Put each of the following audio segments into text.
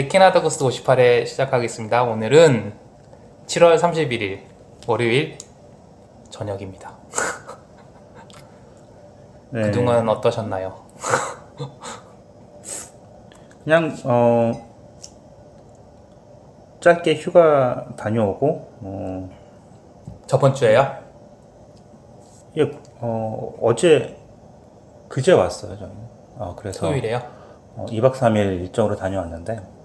네, 캐나다 코스 58회 시작하겠습니다. 오늘은 7월 31일 월요일 저녁입니다. 네. 그동안 어떠셨나요? 그냥 어 짧게 휴가 다녀오고 어, 저번 주에요? 예, 어 어제 그제 왔어요 저는. 어 그래서 토요일에요? 어, 2박 3일 일정으로 다녀왔는데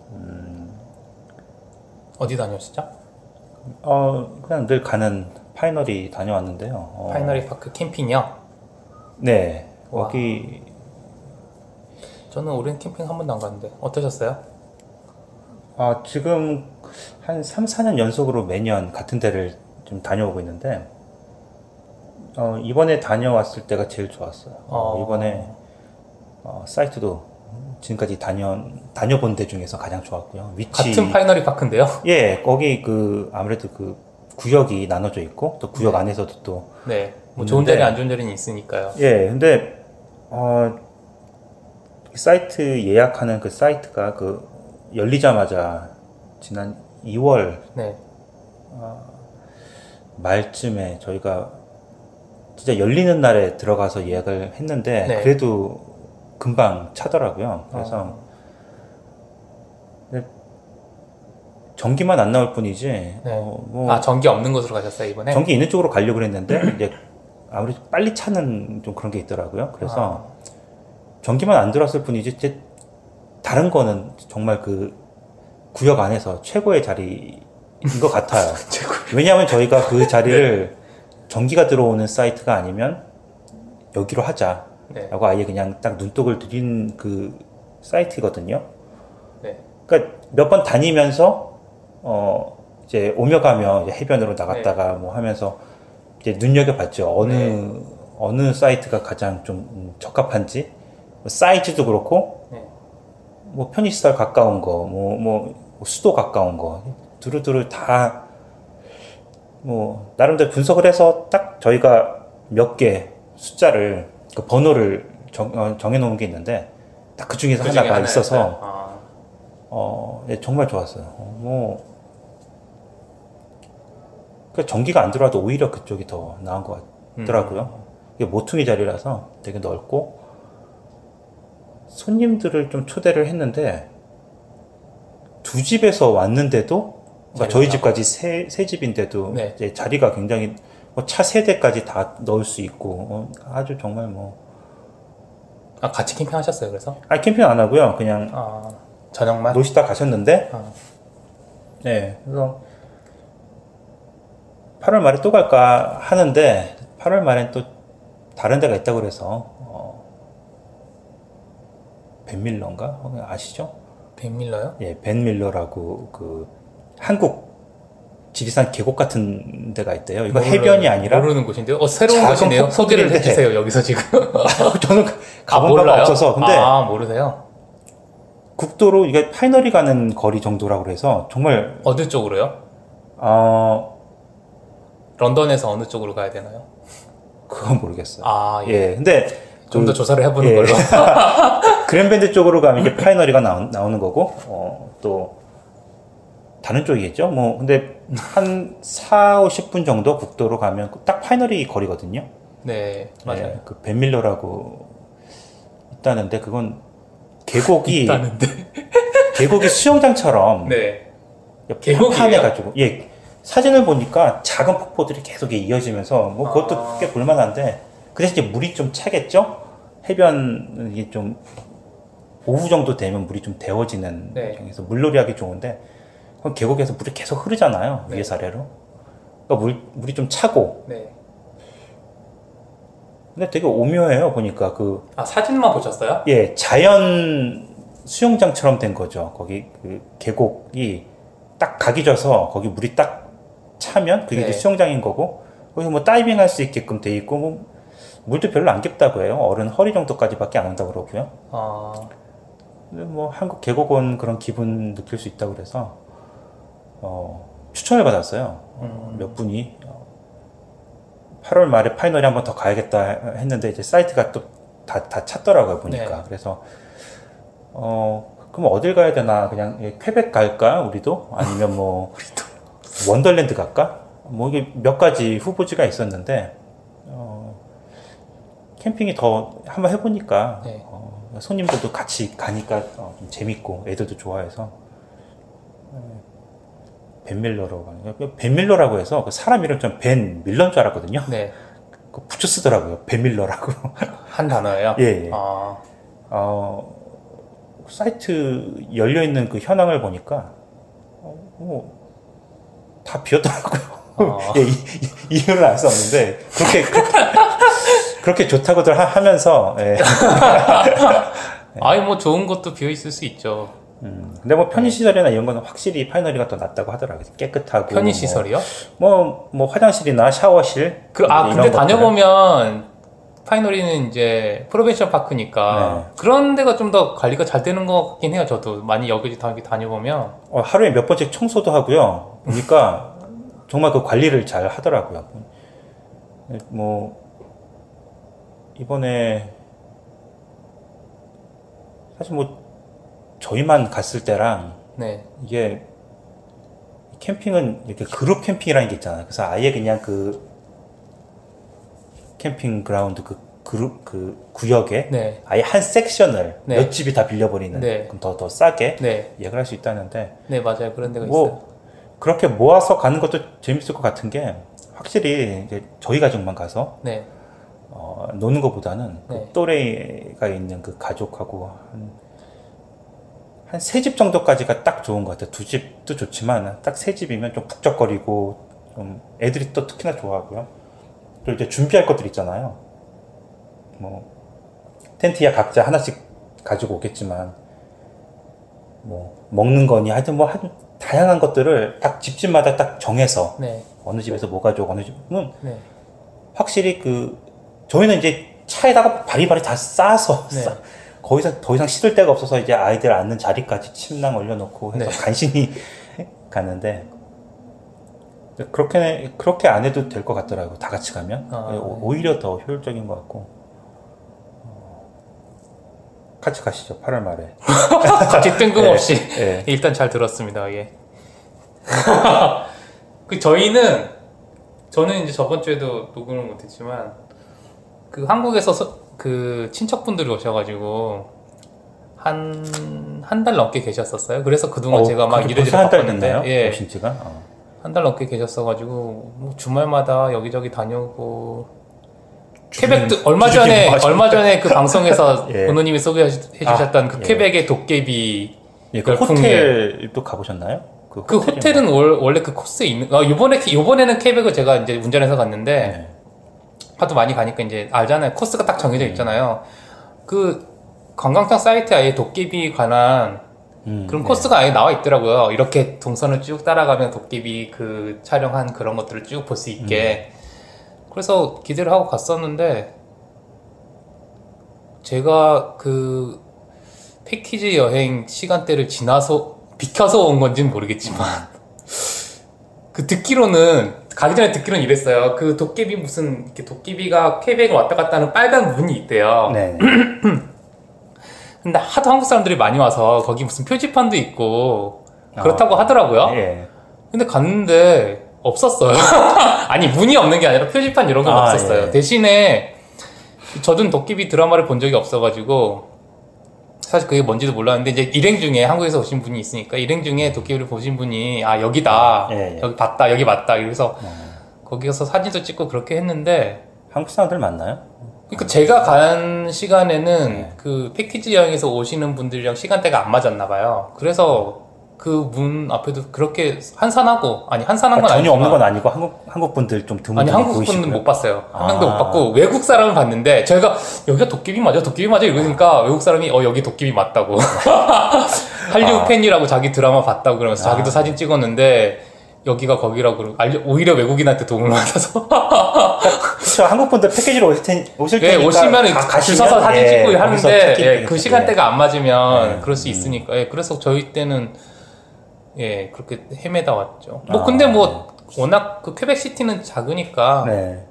어디 다녀오시죠? 어 그냥 늘 가는 Pinery 다녀왔는데요. 어, Pinery Park 캠핑이요? 네. 와. 거기 저는 올해는 캠핑 한 번도 안 갔는데 어떠셨어요? 아, 지금 한 3, 4년 연속으로 매년 같은 데를 좀 다녀오고 있는데, 어, 이번에 다녀왔을 때가 제일 좋았어요. 어, 어. 이번에 어, 사이트도 지금까지 다녀, 다녀본 데 중에서 가장 좋았고요. 위치. 같은 Pinery Park인데요? 예, 거기 그, 아무래도 그 구역이 나눠져 있고, 또 구역 네. 안에서도 또, 네, 뭐 좋은 자리 안 좋은 자리는 있으니까요. 예, 근데, 어, 사이트 예약하는 그 사이트가 그, 열리자마자 지난 2월 네, 말쯤에 저희가 진짜 열리는 날에 들어가서 예약을 했는데 네. 그래도 금방 차더라고요. 그래서 어. 근데 전기만 안 나올 뿐이지 네. 어, 뭐 아 전기 없는 곳으로 가셨어요 이번에? 전기 있는 쪽으로 가려고 했는데 이제 아무래도 빨리 차는 좀 그런 게 있더라고요. 그래서 아. 전기만 안 들어왔을 뿐이지 이제 다른 거는 정말 그 구역 안에서 최고의 자리인 것 같아요. 왜냐하면 저희가 그 자리를 전기가 들어오는 사이트가 아니면 여기로 하자 라고 네, 아예 그냥 딱 눈독을 들인 그 사이트거든요. 네, 그러니까 몇 번 다니면서 어 이제 오며 가며 이제 해변으로 나갔다가 뭐 하면서 이제 눈여겨 봤죠. 어느 네. 어느 사이트가 가장 좀 음, 적합한지 뭐 사이즈도 그렇고 네. 뭐 편의시설 가까운 거, 뭐, 뭐, 수도 가까운 거, 두루두루 다, 뭐, 나름대로 분석을 해서 딱 저희가 몇 개 숫자를, 그 번호를 정, 어, 정해놓은 게 있는데, 딱 그 중에서 그 중에 하나가 하나였어요? 있어서, 아, 어, 예, 정말 좋았어요. 어, 뭐, 그 전기가 안 들어와도 오히려 그쪽이 더 나은 것 같더라고요. 이게 모퉁이 자리라서 되게 넓고, 손님들을 좀 초대를 했는데, 두 집에서 왔는데도, 그러니까 저희 집까지 세, 세 집인데도, 네. 자리가 굉장히, 뭐 차 세 대까지 다 넣을 수 있고, 어, 아주 정말 뭐, 아 같이 캠핑 하셨어요 그래서? 아, 캠핑 안 하고요. 그냥 아 저녁만? 노시다 가셨는데, 아, 네, 그래서 8월 말에 또 갈까 하는데 8월 말엔 또 다른 데가 있다고 그래서 어, 벤밀러인가 아시죠? 벤밀러요? 예, 벤밀러라고 그 한국 지리산 계곡 같은 데가 있대요. 이거 해변이 아니라 모르는 곳인데요? 어 새로운 곳이네요. 소개를. 해주세요 여기서 지금. 저는 가본 아, 바가? 없어서 근데 아 모르세요? 국도로 이게 파이널이 가는 거리 정도라고 그래서 정말 어느 쪽으로요? 어 런던에서 어느 쪽으로 가야 되나요? 그건 모르겠어요. 아 예. 예, 근데 좀더 그- 조사를 해보는 예. 걸로. Grand Bend 쪽으로 가면 이게 Pinery가 나오, 나오는 거고, 어, 또, 다른 쪽이겠죠? 뭐, 근데 한 4, 50분 정도 국도로 가면 딱 Pinery 거리거든요. 네 맞아요. 예, 그 Benmiller라고 있다는데, 그건 계곡이, 있다는데. 계곡이 수영장처럼 네. 계곡이에요? 판판해가지고, 예, 사진을 보니까 작은 폭포들이 계속 이어지면서, 뭐, 그것도 아. 꽤 볼만한데, 그 대신 이제 물이 좀 차겠죠? 해변, 이게 좀, 오후 정도 되면 물이 좀 데워지는, 네. 그래서 물놀이 하기 좋은데, 그럼 계곡에서 물이 계속 흐르잖아요. 네. 위에서 아래로. 그러니까 물, 물이 좀 차고, 네. 근데 되게 오묘해요, 보니까. 그, 아 사진만 보셨어요? 예, 자연 수영장처럼 된 거죠. 거기 그 계곡이 딱 각이 져서 거기 물이 딱 차면 그게 네. 이제 수영장인 거고 거기 뭐 다이빙 할 수 있게끔 돼 있고 뭐 물도 별로 안 깊다고 해요. 어른 허리 정도까지밖에 안 온다고 그러고요. 아 근데 뭐 한국 계곡 온 그런 기분 느낄 수 있다고 그래서 어, 추천을 받았어요. 음. 몇 분이 어, 8월 말에 파이널에 한번 더 가야겠다 했는데 이제 사이트가 또다다 찼더라고요 보니까 네. 그래서 어 그럼 어딜 가야 되나? 그냥 예, 퀘벡 갈까? 우리도? 아니면 뭐 원더랜드 갈까? 뭐 이게 몇 가지 후보지가 있었는데 어, 캠핑이 더 한번 해보니까 네. 어, 손님들도 같이 가니까 어, 좀 재밌고 애들도 좋아해서 어, 벤 밀러로 가는 거예요. 벤 밀러라고 해서 그 사람 이름 좀벤 밀러인 줄 알았거든요. 네. 그 붙여 쓰더라고요. 벤 밀러라고. 한 단어예요? 예, 예. 아, 어, 사이트 열려 있는 그 현황을 보니까 어, 뭐, 다 비었더라고요. 아. 예, 이, 이, 이유를 알수 없는데 그렇게 그렇게, 그렇게 좋다고들 하, 하면서 예. 아니, 뭐 좋은 것도 비어 있을 수 있죠. 음, 근데 뭐 편의 시설이나 이런 거는 확실히 파이널리가 더 낫다고 하더라고요. 깨끗하고 편의 시설이요? 뭐, 뭐 화장실이나 샤워실 그, 아, 근데. 다녀보면, 파이널리는 이제 프로벤션 파크니까 네. 그런 데가 좀 더 관리가 잘 되는 것 같긴 해요. 저도 많이 여기저기 다- 다녀보면 어, 하루에 몇 번씩 청소도 하고요. 보니까 정말 그 관리를 잘 하더라고요. 뭐 이번에 사실 뭐 저희만 갔을 때랑 네, 이게 캠핑은 이렇게 그룹 캠핑이라는 게 있잖아요. 그래서 아예 그냥 그 캠핑 그라운드 그 그룹 그 구역에 네, 아예 한 섹션을 네. 몇 집이 다 빌려버리는 네. 그럼 더 더 싸게 네, 예약을 할 수 있다는데 네 맞아요. 그런 데가 있어요. 뭐 그렇게 모아서 가는 것도 재밌을 것 같은 게 확실히 이제 저희 가족만 가서 네, 어, 노는 것보다는 그 네. 또래가 있는 그 가족하고 한 세 집 정도까지가 딱 좋은 것 같아요. 두 집도 좋지만 딱 세 집이면 좀 북적거리고 좀 애들이 또 특히나 좋아하고요. 또 이제 준비할 것들 있잖아요. 뭐 텐트야 각자 하나씩 가지고 오겠지만 뭐 먹는 거니 하여튼 뭐 하여튼 다양한 것들을 딱 집집마다 딱 정해서 네, 어느 집에서 뭐 가져오고 어느 집은 네, 확실히 그 저희는 이제 차에다가 바리바리 다 싸서 네. 싸- 거기서 더 이상 실을 데가 없어서 이제 아이들 앉는 자리까지 침낭 올려놓고 해서 네. 간신히 가는데 그렇게 그렇게 안 해도 될 것 같더라고 다 같이 가면 아, 오- 네. 오히려 더 효율적인 것 같고 어, 같이 가시죠 8월 말에 갑자기 뜬금없이 예. 일단 잘 들었습니다. 예. 그 저희는 저는 이제 저번 주에도 녹음을 못했지만 그 한국에서 서- 그 친척분들이 오셔가지고 한 한 달 넘게 계셨었어요. 그래서 그동안 어, 제가 막 이래저래 한달 됐나요? 예, 오신 지가 어. 한달 넘게 계셨어가지고 뭐 주말마다 여기저기 다녀오고 퀘벡도 얼마 전에 뭐. 얼마 전에 그 방송에서 예. 은호님이 소개해주셨던 그 예. 퀘벡의 도깨비 예, 그. 호텔도 가보셨나요? 그 호텔이 호텔은 월- 원래 그 코스에 있는, 아, 요번에, 요번에는 케이백을 제가 이제 운전해서 갔는데, 네. 하도 많이 가니까 이제 알잖아요. 코스가 딱 음. 정해져 있잖아요. 그 관광청 사이트에 아예 도깨비 관한 음, 그런 네. 코스가 아예 나와 있더라고요. 이렇게 동선을 쭉 따라가면 도깨비 그 촬영한 그런 것들을 쭉 볼 수 있게. 음. 그래서 기대를 하고 갔었는데, 제가 그 패키지 여행 시간대를 지나서, 비켜서 온 건지는 모르겠지만, 그 듣기로는, 가기 전에 듣기로는 이랬어요. 그 도깨비 무슨, 이렇게 도깨비가 퀘벡을 왔다 갔다 하는 빨간 문이 있대요. 네. 근데 하도 한국 사람들이 많이 와서 거기 무슨 표지판도 있고 아. 그렇다고 하더라고요. 예. 근데 갔는데 없었어요. 아니 문이 없는 게 아니라 표지판 이런 건 아, 없었어요. 예. 대신에 저는 도깨비 드라마를 본 적이 없어가지고 사실 그게 뭔지도 몰랐는데 이제 일행 중에 한국에서 오신 분이 있으니까 일행 중에 도깨비를 보신 분이 아 여기다 예, 예. 여기 봤다 여기 맞다 그래서 거기 가서 사진도 찍고 그렇게 했는데 한국 사람들 많나요? 그러니까 제가 간 시간에는 네. 그 패키지 여행에서 오시는 분들이랑 시간대가 안 맞았나 봐요. 그래서 그 문 앞에도 그렇게 한산하고 아니 한산한 건 아, 전혀 아니지만 없는 건 아니고 한국 한국 분들 좀 드문 아니 한국 분은. 못 봤어요. 한 아. 명도 못 봤고 외국 사람을 봤는데 저희가 여기가 도깨비 맞아 도깨비 맞아 이러니까 외국 사람이 어 여기 도깨비 맞다고 한류 아. 팬이라고 자기 드라마 봤다고 그러면서 자기도 아. 사진 찍었는데 여기가 거기라고 그러고 알려- 오히려 외국인한테 도움을 받아서 그렇죠. 한국 분들 패키지로 오실, 텐, 오실 예, 테니까 오시면 가- 줄 가시면, 서서 사진 예, 찍고 거기서 하는데 예. 그 시간대가 안 맞으면 예. 그럴 수 음. 있으니까 예, 그래서 저희 때는 예 그렇게 헤매다 왔죠. 뭐 아, 근데 뭐 워낙 그 퀘벡 시티는 작으니까 네.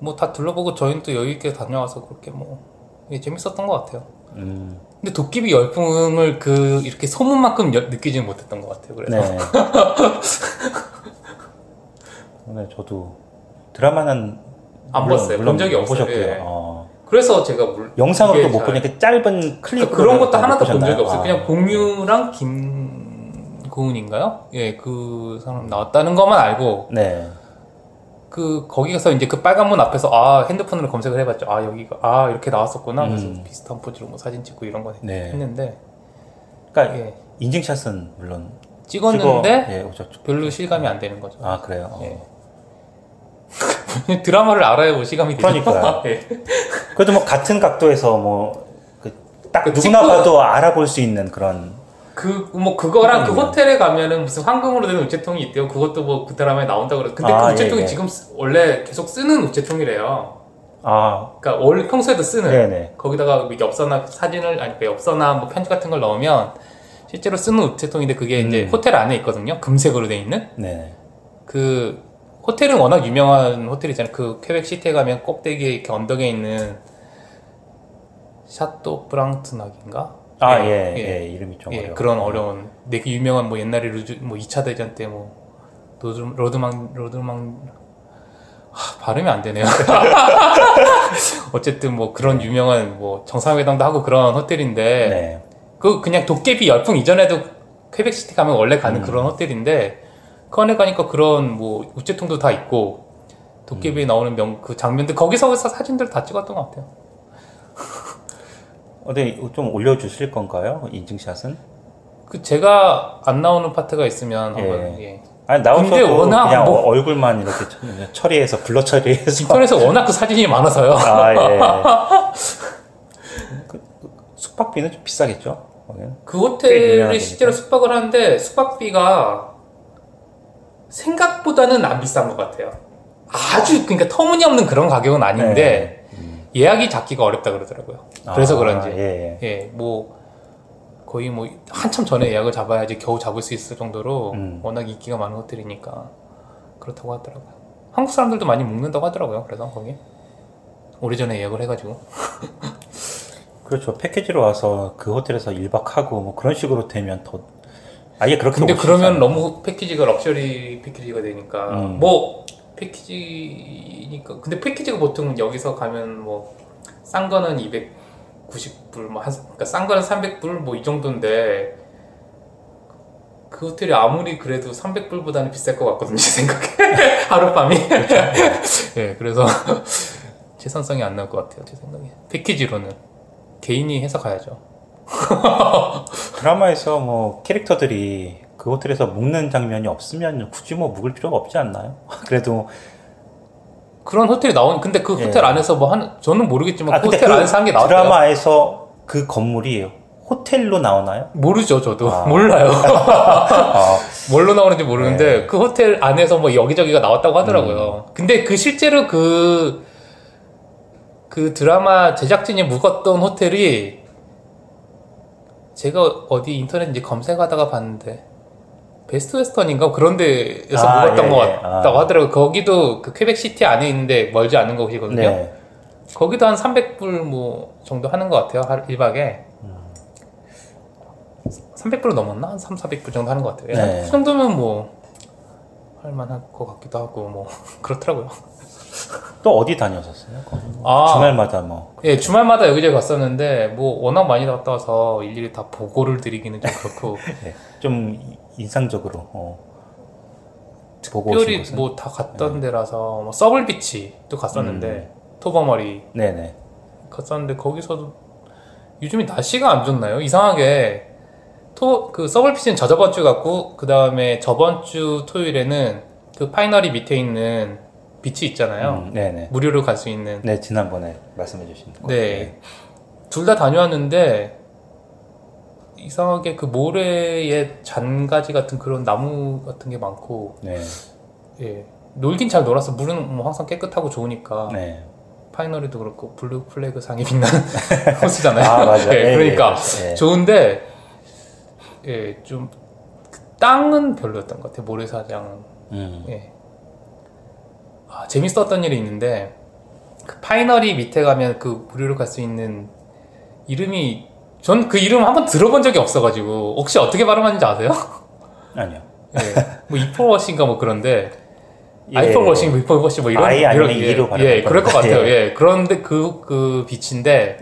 뭐 다 둘러보고 저희는 또 여유 있게 다녀와서 그렇게 뭐 예, 재밌었던 것 같아요. 음. 근데 도깨비 열풍을 그 이렇게 소문만큼 여- 느끼지는 못했던 것 같아요. 그래서 네. 네, 저도 드라마는 안 물론- 봤어요. 물론 본 적이 못 없어요. 보셨고요. 예. 어. 그래서 제가 물, 영상으로도 이게 못 잘- 보니까 짧은 클립 그러니까 그런 것도 하나도 본 적이 없어요. 그냥 공유랑 김 고은인가요? 예, 그 사람 나왔다는 것만 알고 네. 그 거기 가서 이제 그 빨간 문 앞에서 아 핸드폰으로 검색을 해봤죠. 아 여기가 아 이렇게 나왔었구나. 그래서 음. 비슷한 포즈로 뭐 사진 찍고 이런 거 네. 했는데 그러니까 예, 인증샷은 물론 찍었는데 찍어- 예, 오셨죠. 별로 실감이 안 되는 거죠. 아 그래요. 어. 예. 드라마를 알아야 뭐 시감이 되죠. 그러니까요. 예. 그래도 뭐 같은 각도에서 뭐딱 그 누구나 찍고- 봐도 알아볼 수 있는 그런 그, 뭐, 그거랑 그 음. 호텔에 가면은 무슨 황금으로 된 우체통이 있대요. 그것도 뭐 그 드라마에 나온다 그래. 근데 아, 그 우체통이 예, 예. 지금 쓰- 원래 계속 쓰는 우체통이래요. 아 그러니까 원래 평소에도 쓰는. 네네 거기다가 뭐 엽서나 사진을, 아니, 그 엽서나 뭐 편지 같은 걸 넣으면 실제로 쓰는 우체통인데 그게 이제 음. 호텔 안에 있거든요. 금색으로 돼 있는. 네. 그, 호텔은 워낙 유명한 호텔이잖아요. 그 퀘벡 시티에 가면 꼭대기에 이렇게 언덕에 있는 Château Frontenac인가? 아예 예, 이름이 좀 예, 어려워. 그런 어려운 되게 유명한 뭐 옛날에 루즈 뭐 2차 대전 때뭐 로드 로드망 로드망 하, 발음이 안 되네요. 어쨌든 뭐 그런 유명한 뭐 정상회담도 하고 그런 호텔인데 네. 그 그냥 도깨비 열풍 이전에도 퀘벡시티 가면 원래 가는 음. 그런 호텔인데 그 안에 가니까 그런 뭐 우체통도 다 있고 도깨비에 음. 나오는 명 그 장면들 거기서 사진들 다 찍었던 것 같아요. 어디 좀 올려주실 건가요? 인증샷은? 그 제가 안 나오는 파트가 있으면 예. 한번 예. 아니 나오셔도 워낙 그냥 뭐- 얼굴만 이렇게 처- 처리해서 blur 처리해서 인터넷에 워낙 그 사진이 많아서요. 아 예. 그, 그 숙박비는 좀 비싸겠죠? 그꽤 호텔에. 실제로 숙박을 하는데 숙박비가 생각보다는 안 비싼 것 같아요. 아주 그러니까 터무니없는 그런 가격은 아닌데 예약이 잡기가 어렵다 그러더라고요. 그래서 아, 그런지 예, 예. 예, 뭐 거의 뭐 한참 전에 예약을 잡아야지 겨우 잡을 수 있을 정도로 음. 워낙 인기가 많은 호텔이니까 그렇다고 하더라고요. 한국 사람들도 많이 묵는다고 하더라고요. 그래서 거기 오래전에 예약을 해가지고 그렇죠. 패키지로 와서 그 호텔에서 1박하고 뭐 그런 식으로 되면 더 아예 그렇게 근데 그러면. 너무 패키지가 럭셔리 패키지가 되니까 음. 뭐 패키지니까. 근데 패키지가 보통 여기서 가면 뭐 싼 거는 290불 뭐 한, 그러니까 싼 거는 300불 뭐 이 정도인데 그 호텔이 아무리 그래도 300불보다는 비쌀 것 같거든요 제 생각에. 하룻밤이. 예 그래서 최선성이 안 나올 것 같아요 제 생각에. 패키지로는. 개인이 해서 가야죠. 드라마에서 뭐 캐릭터들이 그 호텔에서 묵는 장면이 없으면 굳이 뭐 묵을 필요가 없지 않나요? 그래도 그런 호텔이 나온 근데 그 예. 호텔 안에서 뭐 한 저는 모르겠지만 아 그 호텔 그 안에서 한 게 나왔어요. 드라마에서 그 건물이 호텔로 나오나요? 모르죠 저도 아. 몰라요. 아, 뭘로 나오는지 모르는데 네. 그 호텔 안에서 뭐 여기저기가 나왔다고 하더라고요. 음. 근데 그 실제로 그, 그 드라마 제작진이 묵었던 호텔이 제가 어디 인터넷 이제 검색하다가 봤는데 베스트 웨스턴인가 그런 데에서 아, 묵었던 예, 것 예. 같다고 아. 하더라고요. 거기도 그 퀘벡 시티 안에 있는데 멀지 않은 곳이거든요. 네. 거기도 한 300불 뭐 정도 하는 것 같아요. 한 1박에. 300불 넘었나? 한 3, 400불 정도 하는 것 같아요. 네. 그 정도면 뭐 할만할 것 같기도 하고 뭐 그렇더라고요. 또 어디 다녀오셨어요? 아, 주말마다 뭐 예, 주말마다 여기저기 갔었는데 뭐 워낙 많이 갔다 와서 일일이 다 보고를 드리기는 좀 그렇고 네, 좀 이- 인상적으로 어, 보고 오신 곳은? 뭐다 갔던 데라서 뭐 Sauble Beach도 갔었는데 Tobermory 네네 갔었는데 거기서도 요즘에 날씨가 안 좋나요? 이상하게 토 그 Sauble Beach는 저 저번 주 갔고 그 다음에 저번 주 토요일에는 그 Pinery 밑에 있는 beach 있잖아요. 음, 네네 무료로 갈 수 있는 네 지난번에 말씀해 주신 거 네. 둘 다 다녀왔는데 이상하게 그 모래에 잔가지 같은 그런 나무 같은 게 많고 네. 예 놀긴 잘 놀았어 물은 뭐 항상 깨끗하고 좋으니까 네. Pinery도 그렇고 Blue Flag 상이 빛나는 호수잖아요. 아 맞아 예, 그러니까 예. 좋은데 예좀 땅은 별로였던 것 같아요 모래사장은 음. 예. 아, 재밌었던 일이 있는데 그 Pinery 밑에 가면 그 무료로 갈 수 있는 이름이 전 그 이름 한번 들어본 적이 없어가지고 혹시 어떻게 발음하는지 아세요? 아니요. 예. 뭐 이퍼워시인가 뭐 그런데 예. 아이퍼워싱, 이퍼워시 뭐 이런 아이 아니면 이런- 이로 예, 발음할 예, 그럴 것. 같아요. 예. 그런데 그그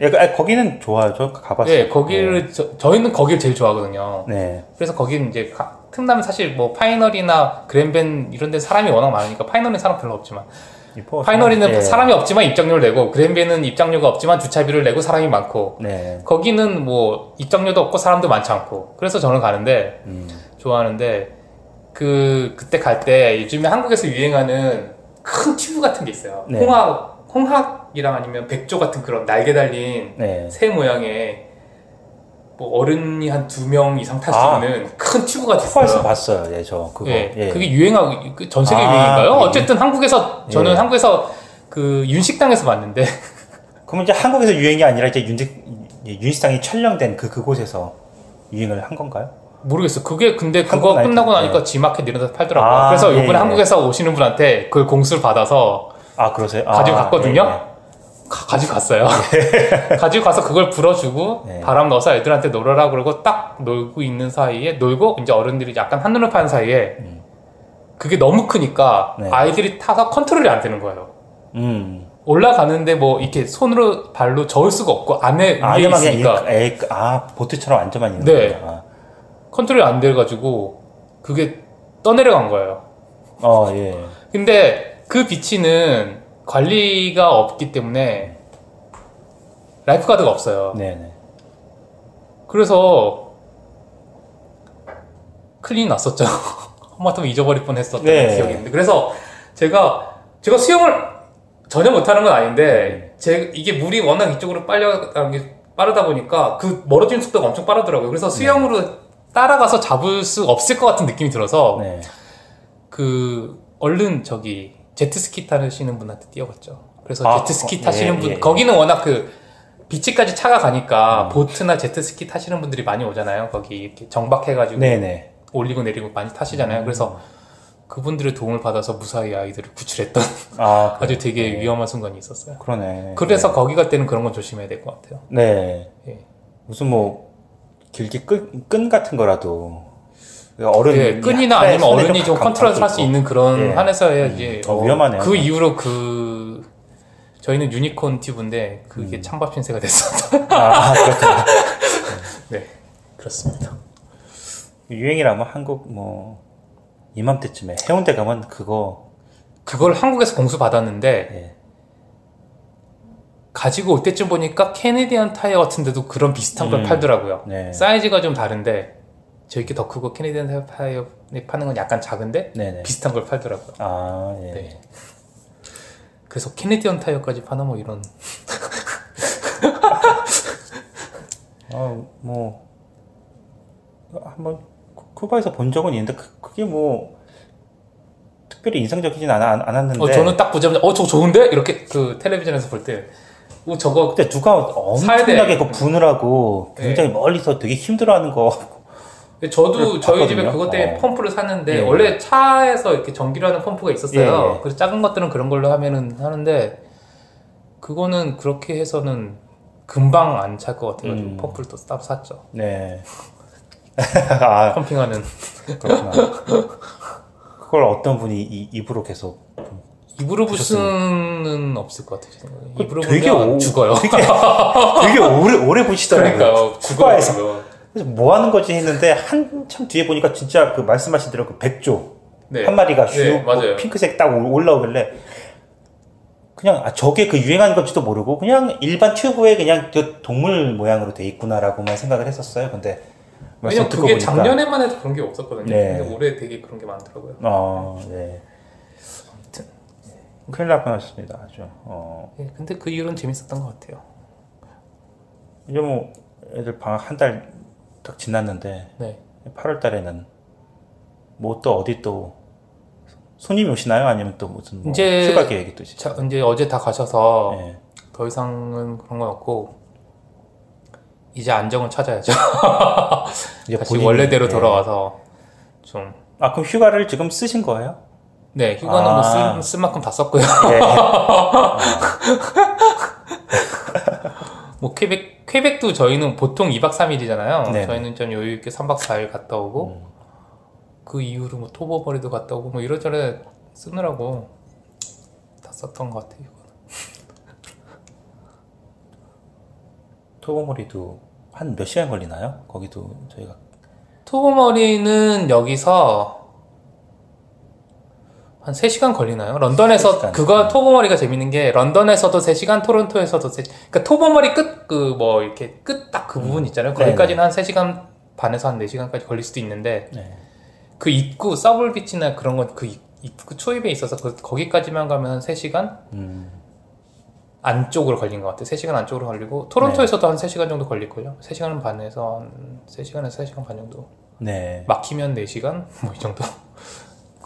예, 그- 아, 거기는 좋아요. 저 가봤어요. 예, 거기를 저, 저희는 거기를 제일 좋아하거든요. 네. 그래서 거기는 이제 가- 틈나면 사실 뭐 파이널이나 그랜벤 이런 데 사람이 워낙 많으니까 파이널은 사람 별로 없지만 파이널이는 예. 사람이 없지만 입장료를 내고 그랜벤은 입장료가 없지만 주차비를 내고 사람이 많고 네. 거기는 뭐 입장료도 없고 사람도 많지 않고 그래서 저는 가는데 음. 좋아하는데 그 그때 갈 때 요즘에 한국에서 유행하는 큰 튜브 같은 게 있어요. 네. 홍학 홍학이랑 아니면 백조 같은 그런 날개 달린 네. 새 모양의 뭐 어른이 한 두 명 이상 탈 수 아. 있는 큰 튜브가 있어요. 봤어요. 예, 저 그거. 예, 예. 그게 유행하고 그 전 세계 아, 유행인가요? 그게 어쨌든 한국에서 저는 예. 한국에서 그 윤식당에서 봤는데 그럼 이제 한국에서 유행이 아니라 이제 윤식 윤식당이 촬영된 그 그곳에서 유행을 한 건가요? 모르겠어. 그게 근데 그거 끝나고 텐데. 나니까 지마켓 이런 데서 팔더라고요. 아, 그래서 예, 이번에 예. 한국에서 오시는 분한테 그걸 공수를 받아서 아 그러세요? 아, 가지고 갔거든요. 예, 가, 가지고 갔어요. 가지고 가서 그걸 불어주고 네. 바람 넣어서 애들한테 놀아라 그러고 딱 놀고 있는 사이에 놀고 이제 어른들이 약간 한눈을 파는 사이에 음. 그게 너무 크니까 네. 아이들이 타서 컨트롤이 안 되는 거예요. 예. 음. 올라가는데 뭐 이렇게 손으로 발로 저을 수가 없고 안에 아, 위에 그냥 있으니까 이- 에이, 그- 아 보트처럼 앉아만 있는 네. 거구나. 컨트롤이 안 돼가지고 그게 떠내려간 거예요. 어 예. 근데 그 beach는 관리가 없기 때문에 lifeguard가 없어요. 네네. 그래서 클린 났었죠. 하마터면 잊어버릴 뻔했었던 네. 기억이 있는데 그래서 제가 제가 수영을 전혀 못하는 건 아닌데 제 이게 물이 워낙 이쪽으로 빨려 게 빠르다 보니까 그 멀어지는 속도가 엄청 빠르더라고요. 그래서 수영으로 따라가서 잡을 수 없을 것 같은 느낌이 들어서 네. 그 얼른 저기 제트스키 타시는 분한테 뛰어갔죠. 그래서 아, 제트스키 어, 타시는 예, 분 예, 예. 거기는 워낙 그 비치까지 차가 가니까 음. 보트나 제트스키 타시는 분들이 많이 오잖아요. 거기 이렇게 정박해가지고 네네. 올리고 내리고 많이 타시잖아요. 그래서 그분들의 도움을 받아서 무사히 아이들을 구출했던 아 아주 되게 네. 위험한 순간이 있었어요. 그러네. 그래서 거기 갈 때는 그런 건 조심해야 될 것 같아요. 네. 예. 무슨 뭐 길게 끈, 끈 같은 거라도 어른 예, 끈이나 아니면 손에 어른이 좀 감- 컨트롤 감고 할수 있고. 있는 그런 예. 한에서 해야지. 음, 어, 위험하네요. 그 이후로 그 저희는 유니콘 튜브인데 그게 찬밥 신세가 됐었다. 아 그렇구나. 네, 그렇습니다. 유행이라면 한국 뭐 이맘때쯤에 해운대 가면 그거 그걸 한국에서 공수 받았는데 예. 가지고 올 때쯤 보니까 캐네디안 타이어 같은 데도 그런 비슷한 걸 음. 팔더라고요. 네. 사이즈가 좀 다른데 저렇게 더 크고 캐네디안 타이어 파는 건 약간 작은데 네네. 비슷한 걸 팔더라고요. 아 예. 네. 그래서 캐네디언 타이어까지 파나 뭐 이런 아 뭐 한번 쿠- 쿠바에서 본 적은 있는데 그, 그게 뭐 특별히 인상적이진 않아, 않- 않았는데 어, 저는 딱 보자마자 어 저거 좋은데 이렇게 그 텔레비전에서 볼 때 어, 저거 그때 누가. 엄청나게 그 분을 하고 굉장히 멀리서 되게 힘들어하는 거 저도 저희 집에 봤거든요. 그것 때문에 어. 펌프를 샀는데 예. 원래 차에서 이렇게 전기로 하는 펌프가 있었어요. 예, 예. 그래서 작은 것들은 그런 걸로 하면은 하는데 그거는 그렇게 해서는 금방 안 찰 것 같아가지고 음. 펌프를 또 따로 샀죠. 네. 아 펌핑하는 그렇구나. 그걸 어떤 분이 이, 입으로 계속 입으로 부스는 없을 것 같아요. 그 입으로 되게 오- 죽어요. 되게 되게 오래 오래 보시더라고요. 그러니까요. 죽어요. 그래서 뭐 하는 거지 했는데 한참 뒤에 보니까 진짜 그 말씀하신 대로 그 백조 네. 한 마리가 슉 네. 뭐 핑크색 딱 올- 올라오길래 그냥 아 저게 그 유행하는 건지도 모르고 그냥 일반 튜브에 그냥 그 동물 모양으로 돼 있구나라고만 생각을 했었어요. 근데 왜냐면 그게 보니까 작년에만 해도 그런 게 없었거든요. 네. 근데 올해 되게 그런 게 많더라고요. 어, 네. 큰일 날 뻔했습니다. 아주. 어, 예, 근데 그 이후로는 재밌었던 것 같아요. 이제 뭐 애들 방학 한 달 딱 지났는데 네. 8월 달에는 뭐 또 어디 또 손님이 오시나요? 아니면 또 무슨 뭐 이제 휴가 계획이 또 있으세요? 자, 이제 어제 다 가셔서 네. 더 이상은 그런 건 없고 이제 안정을 찾아야죠. 이제 다시 본인이, 원래대로 네. 돌아와서 좀아 그럼 휴가를 지금 쓰신 거예요? 네, 휴가는 아. 뭐 쓸, 쓸 만큼 다 썼고요. 예. 뭐 퀘벡 퀘벡도 저희는 보통 2박 3일이잖아요. 네네. 저희는 좀 여유 있게 3박 4일 갔다 오고 음. 그 이후로 뭐 토버버리도 갔다 오고 뭐 이러저러 쓰느라고 다 썼던 것 같아요. 이거는. 토보머리도 한 몇 시간 걸리나요? 거기도 저희가 토버머리는 여기서 한 3시간 걸리나요? 런던에서 3시간. 그거 토버머리가 재밌는 게 런던에서도 3시간, 토론토에서도 3시간. 그러니까 토버머리 끝 그 뭐 이렇게 끝 딱 그 부분 있잖아요. 거기까지는 한 3시간 반에서 한 4시간까지 걸릴 수도 있는데 네. 그 입구 서블 비치나 그런 건 그 입구 초입에 있어서 그 거기까지만 가면 한 3시간 음, 안쪽으로 걸린 것 같아요. 3시간 안쪽으로 걸리고 토론토에서도 한 3시간 정도 걸릴걸요. 3시간 반에서 한 3시간에서 3시간 반 정도. 네. 막히면 4시간 뭐 이 정도.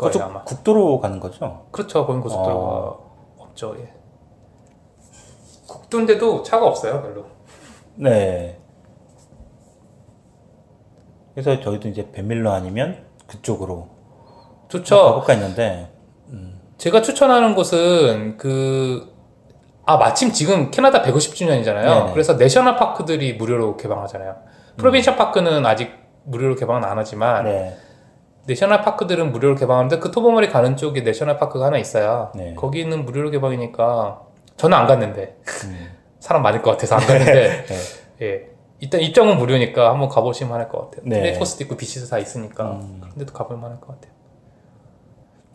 거예요 그쪽 아마. 국도로 가는 거죠? 그렇죠. 거긴 고속도로가 어. 없죠. 예. 국도인데도 차가 없어요, 별로. 네. 그래서 저희도 이제 Benmiller 아니면 그쪽으로 좋죠. 가볼까 했는데 제가 추천하는 곳은 그, 아, 마침 지금 캐나다 150주년이잖아요. 네네. 그래서 national park들이 무료로 개방하잖아요. provincial park는 아직 무료로 개방은 안 하지만, 네. national park들은 무료로 개방하는데 그 Tobermory 가는 쪽에 national park가 하나 있어요. 네. 거기는 무료로 개방이니까, 저는 안 갔는데, 음. 사람 많을 것 같아서 안 갔는데, 네. 예. 일단 입장은 무료니까 한번 가보시면 할 것 같아요. 네. 트레이코스도 있고 비치도 다 있으니까 음. 그런데도 가볼 만 할 것 같아요.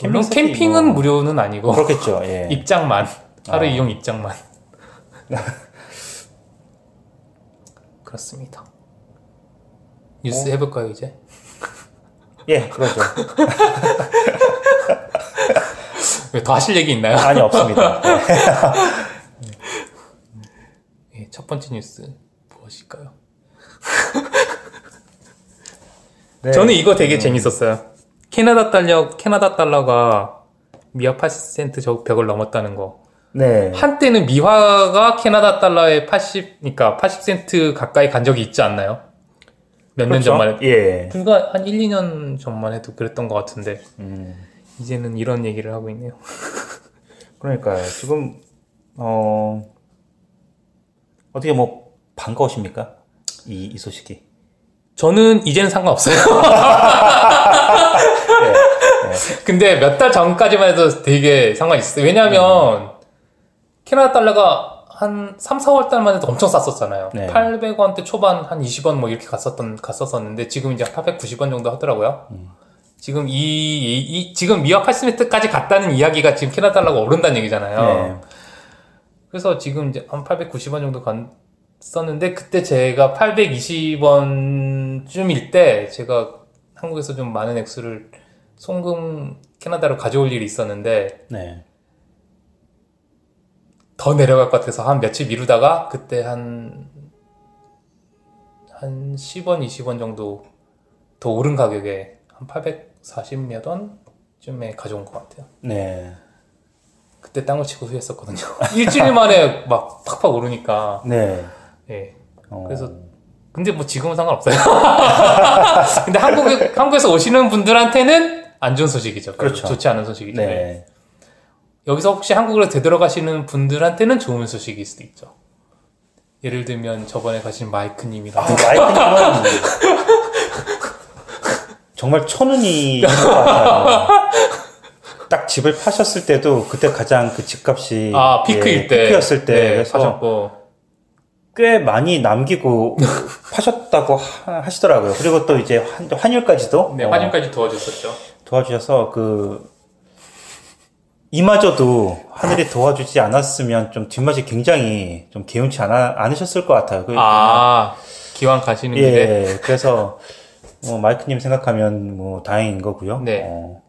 물론 색이 캠핑은 뭐- 무료는 아니고 그렇겠죠. 예. 입장만 하루 아. 이용 입장만 그렇습니다. 뉴스 어? 해볼까요 이제? 예, 그러죠. 왜더 하실 얘기 있나요? 아니 없습니다. 네. 예, 첫 번째 뉴스 무엇일까요? 네. 저는 이거 되게 재밌었어요. 캐나다 달러 캐나다 달러가 미화 80센트 저 벽을 넘었다는 거. 네. 한때는 미화가 캐나다 달러에 80, 그러니까 80센트 가까이 간 적이 있지 않나요? 몇년 그렇죠? 전만. 예. 불과 한 1, 2년 전만 해도 그랬던 것 같은데, 음. 이제는 이런 얘기를 하고 있네요. 그러니까요. 지금 어 어떻게 뭐 반가우십니까? 이, 이 소식이. 저는 이제는 상관없어요. 네. 근데 몇 달 전까지만 해도 되게 상관이 있어요. 왜냐면, 캐나다 달러가 한 3, 4월 달만 해도 엄청 쌌었잖아요. 네. 800원대 초반 한 20원 뭐 이렇게 갔었던, 갔었었는데, 지금 이제 890원 정도 하더라고요. 지금 이, 이, 이- 지금 미화 80m까지 갔다는 이야기가 지금 캐나다 달러가 오른다는 얘기잖아요. 네. 그래서 지금 이제 한 890원 정도 갔었는데, 그때 제가 820원쯤일 때, 제가 한국에서 좀 많은 액수를 송금 캐나다로 가져올 일이 있었는데, 네. 더 내려갈 것 같아서 한 며칠 미루다가 그때 한, 한 10원, 20원 정도 더 오른 가격에 한 840몇 원쯤에 가져온 것 같아요. 네. 그때 땅을 치고 후회했었거든요. 일주일 만에 막 팍팍 오르니까. 네. 예. 어, 그래서 근데 뭐 지금은 상관없어요. 근데 한국 한국에서 오시는 분들한테는 안 좋은 소식이죠. 그렇죠. 좋지 않은 소식이죠. 예. 네. 여기서 혹시 한국으로 되돌아가시는 분들한테는 좋은 소식일 수도 있죠. 예를 들면 저번에 가신 아, 마이크님이라든가 마이크는 정말 천운이. 딱 집을 파셨을 때도 그때 가장 그 집값이 아 피크일 예, 때 피크였을 때 네, 그래서 하셨고 꽤 많이 남기고 파셨다고 하- 하시더라고요. 그리고 또 이제 환, 환율까지도 네, 어, 환율까지 도와줬었죠. 도와주셔서 그 이마저도 하늘이 도와주지 않았으면 좀 뒷맛이 굉장히 좀 개운치 않아, 않으셨을 것 같아요. 그- 아 기왕 가시는 길에 예, 그래서 뭐 마이크님 생각하면 뭐 다행인 거고요. 네. 어,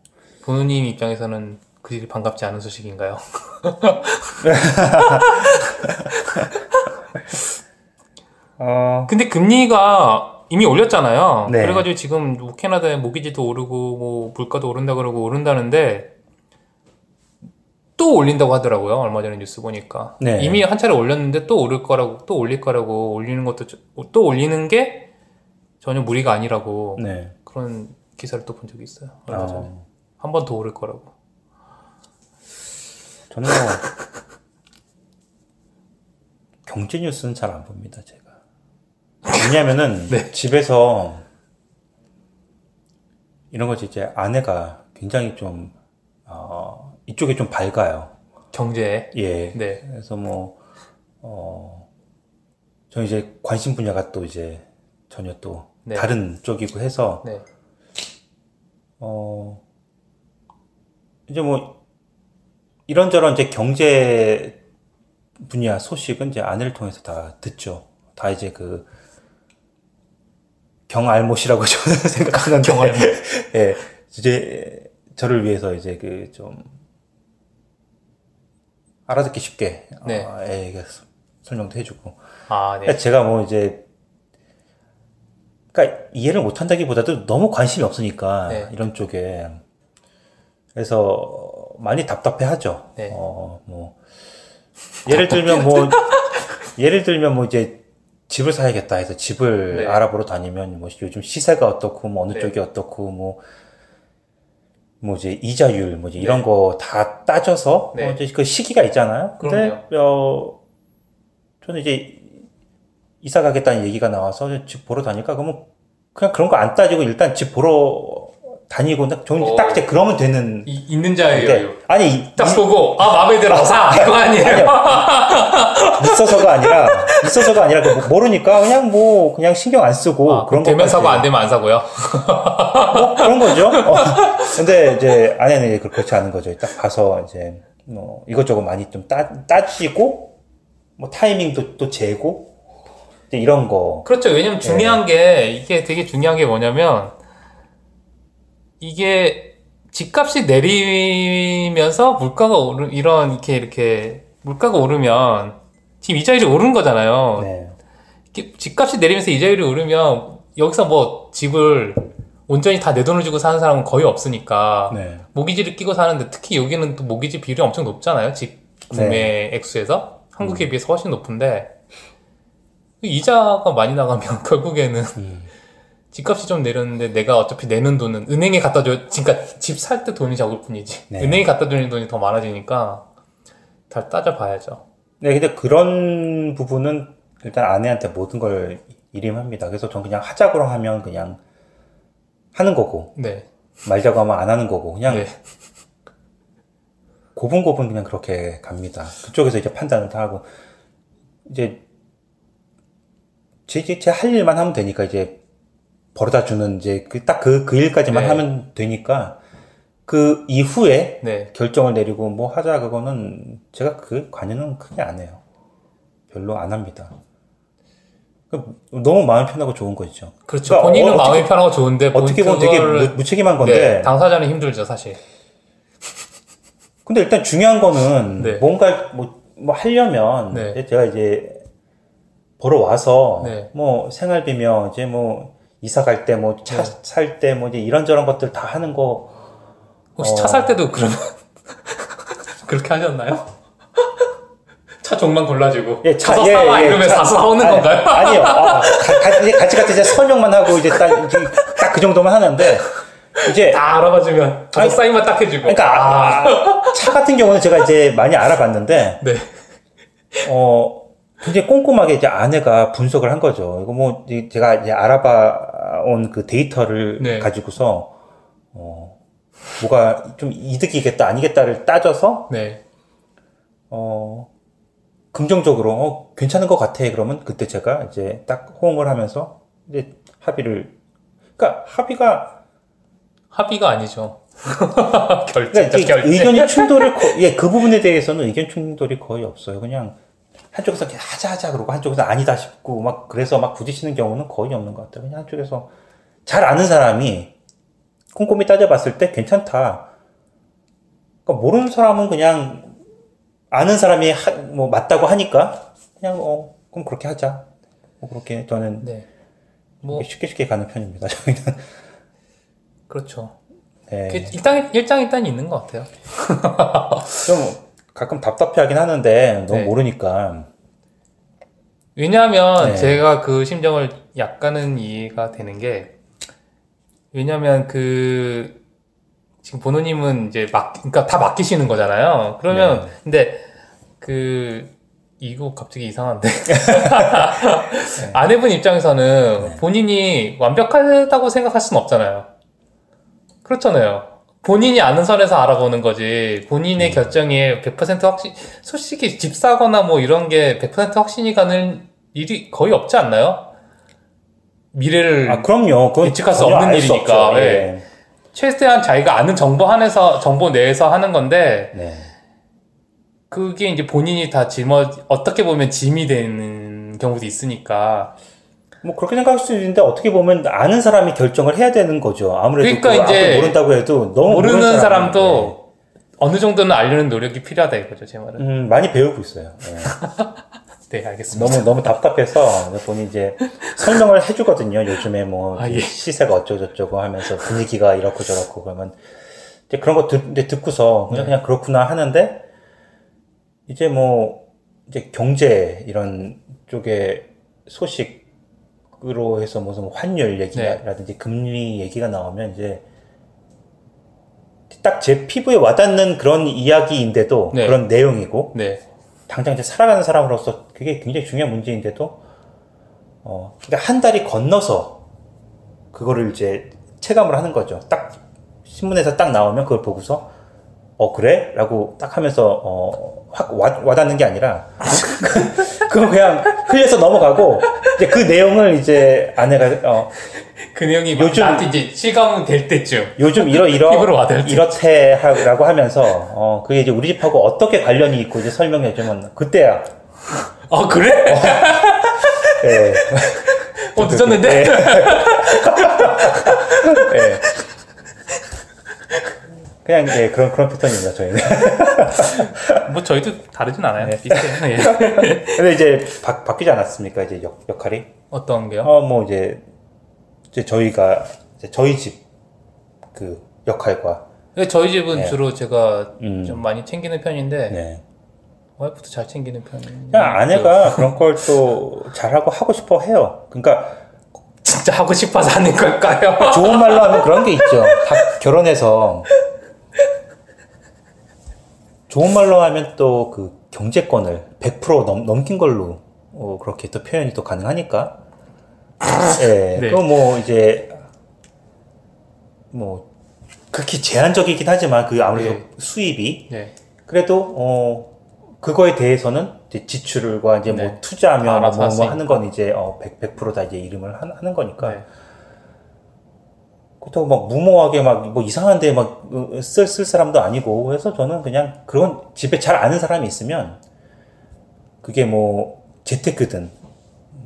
부모님 입장에서는 그리 반갑지 않은 소식인가요? 어, 근데 금리가 이미 올렸잖아요. 네. 그래가지고 지금 뭐 캐나다의 모기지도 오르고 뭐 물가도 오른다 그러고 오른다는데 또 올린다고 하더라고요. 얼마 전에 뉴스 보니까 네. 이미 한 차례 올렸는데 또 오를 거라고 또 올릴 거라고 올리는 것도 저- 또 올리는 게 전혀 무리가 아니라고 네. 그런 기사를 또 본 적이 있어요. 얼마 전에 어, 한번 더 오를 거라고. 저는 뭐 경제 뉴스는 잘 안 봅니다, 제가. 왜냐하면은 네. 집에서 이런 거지 이제 아내가 굉장히 좀 어, 이쪽에 좀 밝아요. 경제. 예. 네. 그래서 뭐 어, 저 이제 관심 분야가 또 이제 전혀 또 네. 다른 쪽이고 해서 네. 어 이제 뭐 이런저런 이제 경제 분야 소식은 이제 아내를 통해서 다 듣죠. 다 이제 그 경알못이라고 저는 생각하는데 경알못. 예, 이제 저를 위해서 이제 그 좀 알아듣기 쉽게 네. 어, 애에게 설명도 해주고 아, 네. 제가 뭐 이제 그러니까 이해를 못한다기보다도 너무 관심이 없으니까 네. 이런 쪽에 그래서 많이 답답해하죠. 네. 어, 뭐 예를 들면 뭐 예를 들면 뭐 이제 집을 사야겠다 해서 집을 네. 알아보러 다니면 뭐 요즘 시세가 어떻고 뭐 어느 네. 쪽이 어떻고 뭐 뭐 이제 이자율 뭐 이제 이런 거 다 따져서 네. 뭐 이제 그 시기가 있잖아요. 근데 어 저는 이제 이사 가겠다는 얘기가 나와서 집 보러 다니까 그러면 그냥 그런 거 안 따지고 일단 집 보러 다니고 딱 정- 어. 딱 이제 그러면 되는 이, 있는 자예요. 데 아니 이- 딱 보고 아 마음에 들어 사 이거 아니에요. 있어서가 아니라 있어서가 아니라 그 모르니까 그냥 뭐 그냥 신경 안 쓰고 아, 그런 되면 것까지. 사고 안 되면 안 사고요. 뭐 그런 거죠. 어. 근데 이제 아내는 이제 그렇지 않은 거죠. 딱 봐서 이제 뭐 이것저것 많이 좀 따, 따지고 뭐 타이밍도 또 재고 이런 거. 그렇죠. 왜냐면 중요한 게 이게 되게 중요한 게 뭐냐면 이게 집값이 내리면서 물가가 오르 이런 이렇게 이렇게 물가가 오르면 지금 이자율이 오른 거잖아요. 네. 집값이 내리면서 이자율이 오르면 여기서 뭐 집을 온전히 다 내 돈을 주고 사는 사람은 거의 없으니까 네. 모기지를 끼고 사는데 특히 여기는 또 모기지 비율이 엄청 높잖아요. 집 구매 네. 액수에서 한국에 비해서 훨씬 높은데 이자가 많이 나가면 결국에는 음. 집값이 좀 내렸는데 내가 어차피 내는 돈은 은행에 갖다 줘. 그러니까 집 살 때 돈이 적을 뿐이지. 네. 은행에 갖다 주는 돈이 더 많아지니까 다 따져봐야죠. 네, 근데 그런 부분은 일단 아내한테 모든 걸 일임합니다. 그래서 전 그냥 하자고 하면 그냥 하는 거고 네. 말자고 하면 안 하는 거고 그냥 네. 고분고분 그냥 그렇게 갑니다. 그쪽에서 이제 판단을 다 하고 이제 제 제 할 일만 하면 되니까 이제 벌어다 주는 이제 그딱그그 일까지만 네. 하면 되니까 그 이후에 네. 결정을 내리고 뭐 하자 그거는 제가 그 관여는 크게 안 해요. 별로 안 합니다. 그 너무 마음 편하고 좋은 거죠. 그렇죠. 그러니까 본인은 어, 마음이 편하고 좋은데 어떻게 보면 되게 무, 무책임한 건데 네, 당사자는 힘들죠, 사실. 근데 일단 중요한 거는 네. 뭔가 뭐, 뭐 하려면 네. 제가 이제 보러 와서 네. 뭐 생활비며 이제 뭐 이사 갈 때 뭐차 네. 살때뭐 이제 이런저런 것들 다 하는 거 혹시 어. 차살 때도 그러면 그렇게 하셨나요? 차 종만 골라주고 예, 차- 가서 예, 사와 예, 이러면 차- 사서 사오는 아니, 건가요? 아니요. 아, 가- 가- 이제 같이 같이 이제 설명만 하고 이제 딱그 정도만 하는데 이제 다 알아봐주면 아니, 사인만 딱 해주고 그러니까 아, 차 같은 경우는 제가 이제 많이 알아봤는데 네. 어, 굉장히 꼼꼼하게 이제 아내가 분석을 한 거죠. 이거 뭐, 이- 제가 이제 알아봐 온 그 데이터를 네. 가지고서, 어, 뭐가 좀 이득이겠다, 아니겠다를 따져서, 네. 어, 긍정적으로, 어, 괜찮은 것 같아. 그러면 그때 제가 이제 딱 호응을 하면서, 이제 합의를, 그러니까 합의가, 합의가 아니죠. 결제, 그러니까 결제. 의견이 충돌을, 거- 예, 그 부분에 대해서는 의견 충돌이 거의 없어요. 그냥, 한쪽에서 하자 하자 그러고 한쪽에서 아니다 싶고 막 그래서 막 부딪히는 경우는 거의 없는 것 같아요. 그냥 한쪽에서 잘 아는 사람이 꼼꼼히 따져봤을 때 괜찮다. 그러니까 모르는 사람은 그냥 아는 사람이 하- 뭐 맞다고 하니까 그냥 어 그럼 그렇게 하자. 뭐 그렇게 저는 네. 뭐, 쉽게 쉽게 가는 편입니다. 저희는 그렇죠. 네. 그 일단, 일장 일단이 있는 것 같아요. 좀 가끔 답답해하긴 하는데 너무 네. 모르니까 왜냐하면 네. 제가 그 심정을 약간은 이해가 되는 게 왜냐하면 그 지금 보노님은 이제 막 그러니까 다 맡기시는 거잖아요. 그러면 네. 근데 그 이거 갑자기 이상한데. 아내분 입장에서는 네. 본인이 완벽하다고 생각할 수는 없잖아요. 그렇잖아요. 본인이 아는 선에서 알아보는 거지. 음. 본인의 결정에 100% 확신, 솔직히 집 사거나 뭐 이런 게 100% 확신이 가는 일이 거의 없지 않나요? 미래를 아 그럼요. 예측할 수 없는 일이니까, 없죠. 예. 예. 최대한 자기가 아는 정보 안에서, 정보 내에서 하는 건데, 네. 그게 이제 본인이 다 짊어, 어떻게 보면 짐이 되는 경우도 있으니까. 뭐 그렇게 생각할 수 있는데 어떻게 보면 아는 사람이 결정을 해야 되는 거죠. 아무래도 그러니까 그 이제 모른다고 해도 너무 모르는 모르는 사람도 어느 정도는 알려는 노력이 필요하다 이거죠, 제 말은. 네. 음, 많이 배우고 있어요. 예. 네, 알겠습니다. 너무 너무 답답해서 본이 이제 설명을 해주거든요. 요즘에 뭐 아, 예. 시세가 어쩌고 저쩌고 하면서 분위기가 이렇고 저렇고 그러면 이제 그런 거 듣, 듣고서 그냥 네. 그냥 그렇구나 하는데 이제 뭐 이제 경제 이런 쪽에 소식 으로 해서 무슨 환율 얘기라든지 금리 얘기가 나오면 이제 딱 제 피부에 와닿는 그런 이야기인데도 네. 그런 내용이고 네. 당장 이제 살아가는 사람으로서 그게 굉장히 중요한 문제인데도 어 그러니까 한 달이 건너서 그거를 이제 체감을 하는 거죠. 딱 신문에서 딱 나오면 그걸 보고서 어 그래?라고 딱 하면서 어확 와닿는 게 아니라 그거 그냥 흘려서 넘어가고 이제 그 내용을 이제 아내가 어 그 내용이 요즘- 나한테 이제 실감 될 때쯤. 요즘 이러 이러. 이렇대 하라고 하면서 어 그게 이제 우리 집하고 어떻게 관련이 있고 이제 설명해 주면 그때야 아, 그래? 예. 어, 늦었는데? 예. 예. 그냥 예, 그런 그런 패턴입니다 저희는. 뭐 저희도 다르진 않아요. 네. 비슷해요. 예. 근데 이제 바, 바뀌지 않았습니까 이제 역, 역할이? 어떤 게요? 어뭐 이제 이제 저희가 이제 저희 집 그 역할과 근데 저희 집은 네. 주로 제가 음. 좀 많이 챙기는 편인데, 네. 와이프도 잘 챙기는 편이에요. 그냥 아내가 그런 걸 또 잘하고 하고 싶어 해요. 그러니까 진짜 하고 싶어서 하는 걸까요? 좋은 말로 하면 그런 게 있죠. 다 결혼해서 좋은 말로 하면 또 그 경제권을 100% 넘, 넘긴 걸로 어, 그렇게 또 표현이 또 가능하니까. 예, 네. 그거 뭐 이제 뭐 극히 제한적이긴 하지만 그 아무래도 네. 수입이 네. 그래도 어 그거에 대해서는 이제 지출과 이제 뭐 네. 투자하면 뭐, 뭐 하는 건 이제 어 100, 100%다 이제 이름을 하, 하는 거니까. 네. 그렇다고 막 무모하게 막 뭐 이상한데 막쓸쓸 사람도 아니고 그래서 저는 그냥 그런 집에 잘 아는 사람이 있으면 그게 뭐 재테크든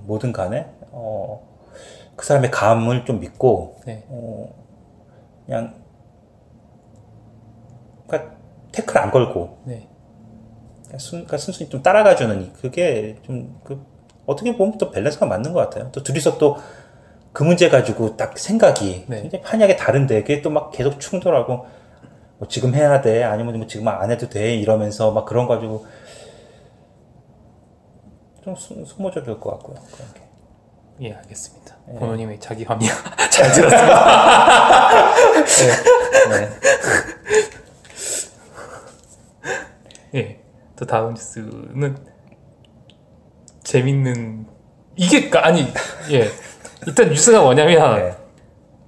뭐든 간에 어 그 사람의 감을 좀 믿고 네. 어 그냥 그러니까 태클 안 걸고 네. 그냥 순, 그러니까 순순히 좀 따라가주는 이- 그게 좀 그 어떻게 보면 또 밸런스가 맞는 것 같아요. 또 둘이서 또 그 문제 가지고 딱 생각이 네. 굉장히 판약에 다른데 그게 또 막 계속 충돌하고 뭐 지금 해야 돼 아니면 뭐 지금 안 해도 돼 이러면서 막 그런 거 가지고 좀 소, 소모적일 것 같고요. 그런 게. 예, 알겠습니다. 네. 부모님의 자기 합리화 잘 들었습니다. 네. 예. 또 다음 뉴스는 재밌는 이게 까- 아니 예. 일단 뉴스가 뭐냐면 네.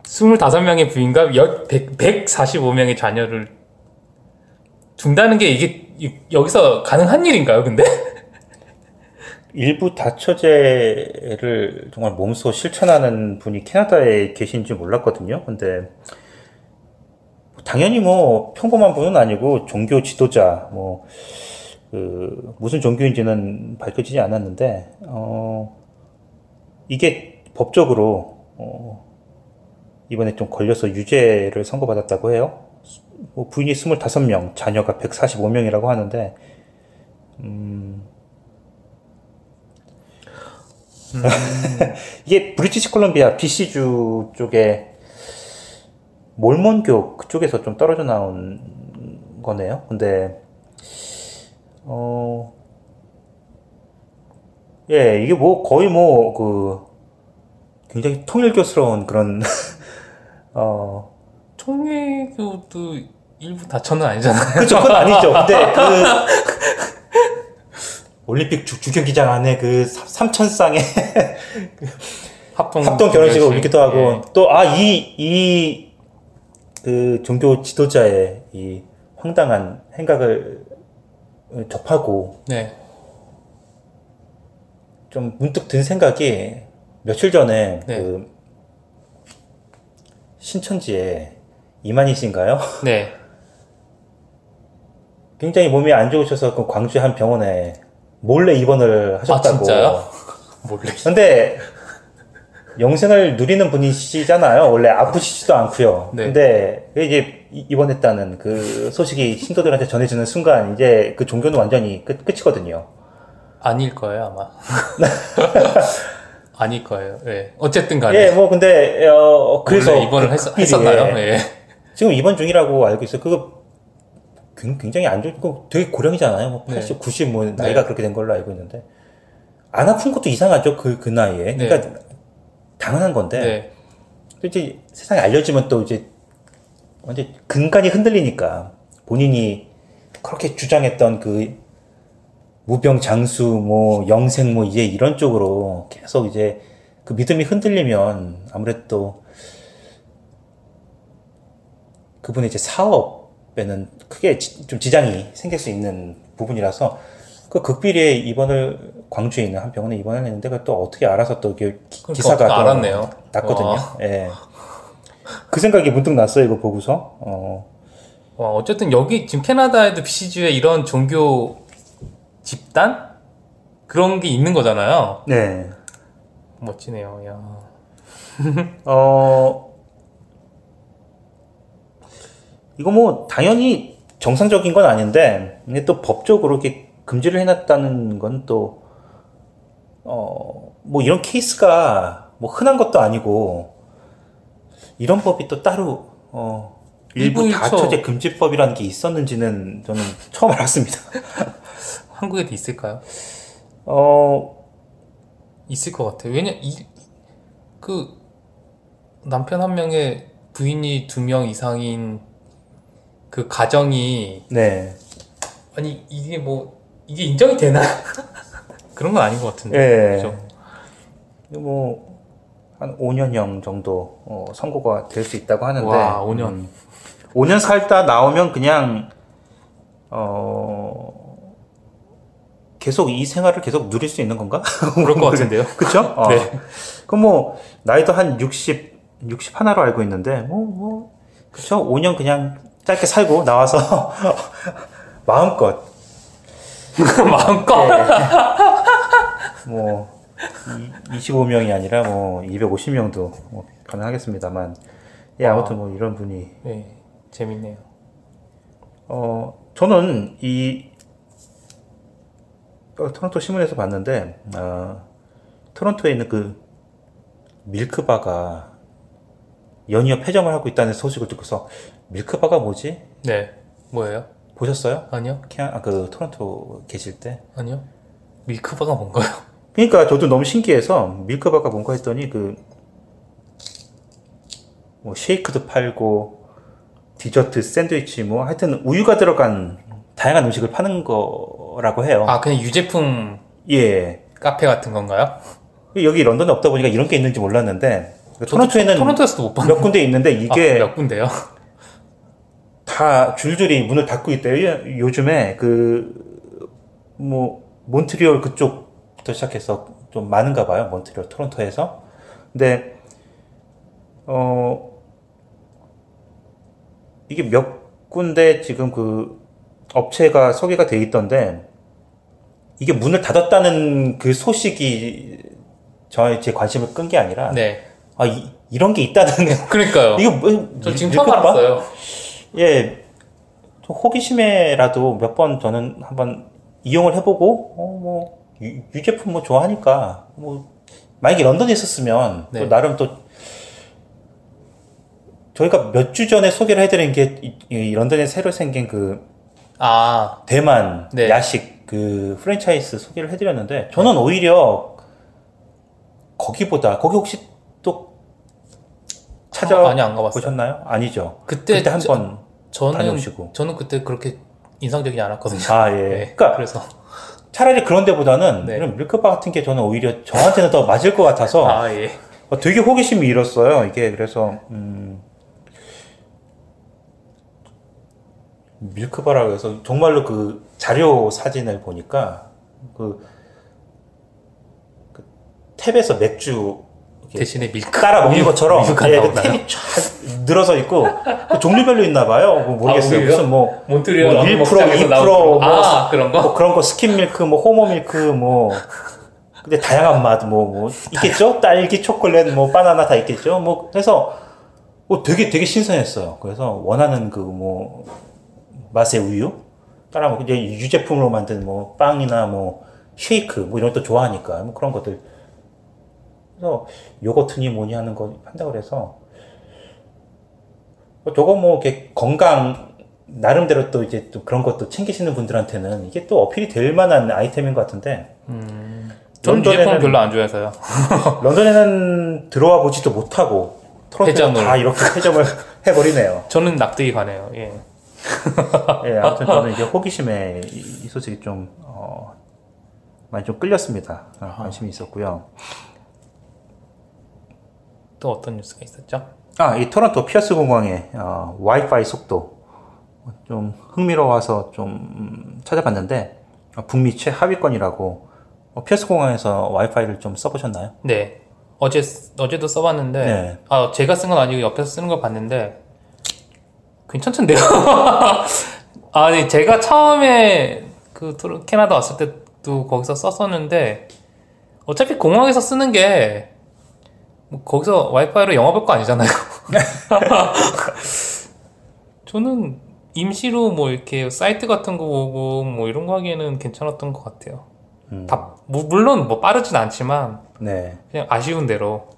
25명의 부인과 100, 145명의 자녀를 둔다는 게 이게 이- 여기서 가능한 일인가요, 근데? 일부 다처제를 정말 몸소 실천하는 분이 캐나다에 계신지 몰랐거든요. 근데 당연히 뭐 평범한 분은 아니고 종교 지도자 뭐 그 무슨 종교인지는 밝혀지지 않았는데 어 이게 법적으로 어 이번에 좀 걸려서 유죄를 선고받았다고 해요. 뭐 부인이 25명, 자녀가 145명이라고 하는데 이게 브리티시 콜롬비아 BC주 쪽에 몰몬교 그쪽에서 좀 떨어져 나온 거네요. 근데 어 예, 이게 뭐 거의 뭐 그 굉장히 통일교스러운 그런 어 총회교도 일부 다처는 아니잖아요. 그쵸, 그건 아니죠. 근데 그 올림픽 주, 주경기장 안에 그 삼천쌍의 합동, 합동 결혼식을 올리기도 하고 예. 또아 이 이 그 종교 지도자의 이 황당한 행각을 접하고 네. 좀 문득 든 생각이 며칠 전에 네. 그 신천지에 이만희신가요? 네. 굉장히 몸이 안 좋으셔서 그 광주 한 병원에 몰래 입원을 하셨다고. 아, 진짜요? 몰래. 근데 영생을 누리는 분이시잖아요. 원래 아프시지도 않고요. 네. 근데 이제 이- 입원했다는 그 소식이 신도들한테 전해지는 순간 이제 그 종교는 완전히 끝, 끝이거든요. 아닐 거예요, 아마. 아닐 거예요. 예. 어쨌든 간에. 예, 뭐 근데 어 그래서 입원을 그 했, 극비리에 했었나요? 예. 지금 입원 중이라고 알고 있어요. 그거 굉- 굉장히 안 좋고 되게 고령이잖아요. 뭐 네. 80, 90뭐 나이가 그렇게 된 걸로 알고 있는데 안 아픈 것도 이상하죠. 그그 나이에. 네. 그러니까 당연한 건데 네. 또 이제 세상에 알려지면 또 이제 완전 근간이 흔들리니까 본인이 그렇게 주장했던 그 무병 장수 뭐 영생 뭐 이제 이런 쪽으로 계속 이제 그 믿음이 흔들리면 아무래도 그분의 이제 사업에는 크게 지- 좀 지장이 생길 수 있는 부분이라서 그 극비리에 입원을 광주에 있는 한 병원에 입원을 했는데 또 어떻게 알아서 또 기- 그러니까 기사가 또 알았네요. 났거든요. 와. 예. 그 생각이 문득 났어요 이거 보고서. 어. 와, 어쨌든 여기 지금 캐나다에도 BC주에 이런 종교 집단 그런 게 있는 거잖아요. 네. 멋지네요. 야. 어, 이거 뭐, 당연히 정상적인 건 아닌데, 근데 또 법적으로 이렇게 금지를 해놨다는 건 또, 어, 뭐 이런 케이스가 뭐 흔한 것도 아니고, 이런 법이 또 따로, 어, 일부. 다처제 금지법이라는 게 있었는지는 저는 처음 알았습니다. 한국에도 있을까요? 어, 있을 것 같아요. 왜냐 이 그 남편 한 명의 부인이 두 명 이상인 그 가정이 네. 아니 이게 뭐 이게 인정이 되나 그런 건 아닌 것 같은데. 예. 그죠? 뭐, 한 5년형 정도, 어, 선고가 될 수 있다고 하는데. 와, 5년. 음, 5년 살다 나오면 그냥, 어, 계속 이 생활을 계속 누릴 수 있는 건가? 그럴 것 같은데요. 그쵸? 어. 네. 그럼 뭐, 나이도 한 60, 60 하나로 알고 있는데, 뭐, 뭐, 그쵸? 5년 그냥 짧게 살고 나와서, 마음껏, 마음껏 뭐, 25명이 아니라 뭐, 250명도 뭐 가능하겠습니다만, 예, 아무튼 뭐, 이런 분이, 네, 재밌네요. 어, 저는 이, 어, 토론토 신문에서 봤는데, 어, 토론토에 있는 그, 밀크바가 연이어 폐점을 하고 있다는 소식을 듣고서, 밀크바가 뭐지? 네, 뭐예요? 보셨어요? 아니요, 캐 아, 그, 토론토 계실 때? 아니요. 밀크바가 뭔가요? 그러니까 저도 너무 신기해서 밀크바가 뭔가 했더니 그 뭐 쉐이크도 팔고 디저트, 샌드위치 뭐 하여튼 우유가 들어간 다양한 음식을 파는 거 라고 해요. 아 그냥 유제품 예. 카페 같은 건가요? 여기 런던에 없다 보니까 이런 게 있는지 몰랐는데 토론토에는 토론토에서도 못 봤는데 몇 군데 있는데 이게 아, 몇 군데요? 다 줄줄이 문을 닫고 있대요. 요즘에 그 뭐 몬트리올 그쪽부터 시작해서 좀 많은가 봐요. 몬트리올, 토론토에서. 근데 어 이게 몇 군데 지금 그 업체가 소개가 돼 있던데 이게 문을 닫았다는 그 소식이 저의 제 관심을 끈 게 아니라 네. 아 이, 이런 게 있다는 그러니까요. 이거 뭐, 저 지금 밀- 처음? 알았어요. 예, 좀 호기심에라도 몇 번 저는 한번 이용을 해보고, 어, 뭐, 유, 유제품 뭐 좋아하니까, 뭐, 만약에 런던에 있었으면, 네. 또 나름 또, 저희가 몇 주 전에 소개를 해드린 게, 이, 이 런던에 새로 생긴 그, 아, 대만 네. 야식 그 프랜차이즈 소개를 해드렸는데, 저는 오히려, 거기보다, 거기 혹시 또, 찾아 많이 안 가봤어요. 보셨나요? 아니죠. 그때 그때 한 저- 번 저는 다녀오시고. 저는 그때 그렇게 인상적이지 않았거든요. 아, 예. 네, 그러니까 그래서 차라리 그런 데보다는 네. 이런 밀크바 같은 게 저는 오히려 저한테는 더 맞을 것 같아서 아, 예. 어, 되게 호기심이 일었어요. 이게 그래서 음, 밀크바라고 해서 정말로 그 자료 사진을 보니까 그, 그 탭에서 맥주 대신에 밀크. 따라 먹는 것처럼 밀크가 예, 그? 탭이 쫙 늘어서 있고 그 종류별로 있나 봐요. 뭐 모르겠어요. 아? 무슨 뭐 몬트리올 뭐 1%, 목장에서 2%, 나온 뭐, 아, 그런 거? 뭐 그런 거 skim milk, 뭐 homo milk, 뭐 근데 다양한 맛, 뭐, 뭐 있겠죠? 딸기, 초콜릿, 뭐 바나나 다 있겠죠? 뭐 그래서 뭐 되게 되게 신선했어요. 그래서 원하는 그 뭐 맛의 우유 따라 먹고 이제 유제품으로 만든 뭐 빵이나 뭐 쉐이크 뭐 이런 것도 좋아하니까 뭐 그런 것들 그래서 요거트니 뭐니 하는 거 한다고 그래서 뭐 저거 뭐 이렇게 건강 나름대로 또 이제 또 그런 것도 챙기시는 분들한테는 이게 또 어필이 될 만한 아이템인 것 같은데 저는 런던에는- 유제품 별로 안 좋아해서요. 런던에는 들어와 보지도 못하고 토론토에서 회전을. 다 이렇게 회점을 해버리네요. 저는 납득이 가네요. 예. 예, 아무튼 저는 이제 호기심에 이, 이 소식이 좀 어, 많이 좀 끌렸습니다. 아, 관심이 있었고요. 또 어떤 뉴스가 있었죠? 아, 이 토론토 피어스 공항의 어, 와이파이 속도 좀 흥미로워서 좀 음, 찾아봤는데 어, 북미 최하위권이라고 어, 피어스 공항에서 와이파이를 좀 써보셨나요? 네. 어제, 어제도 써봤는데, 네. 아, 제가 쓴 건 아니고 옆에서 쓰는 걸 봤는데, 괜찮던데요? 아니, 제가 처음에 그 캐나다 왔을 때도 거기서 썼었는데, 어차피 공항에서 쓰는 게, 뭐 거기서 와이파이로 영업할 거 아니잖아요. 저는 임시로 뭐 이렇게 사이트 같은 거 보고 뭐 이런 거 하기에는 괜찮았던 것 같아요. 음. 다, 무- 물론 뭐 빠르진 않지만, 네. 그냥 아쉬운 대로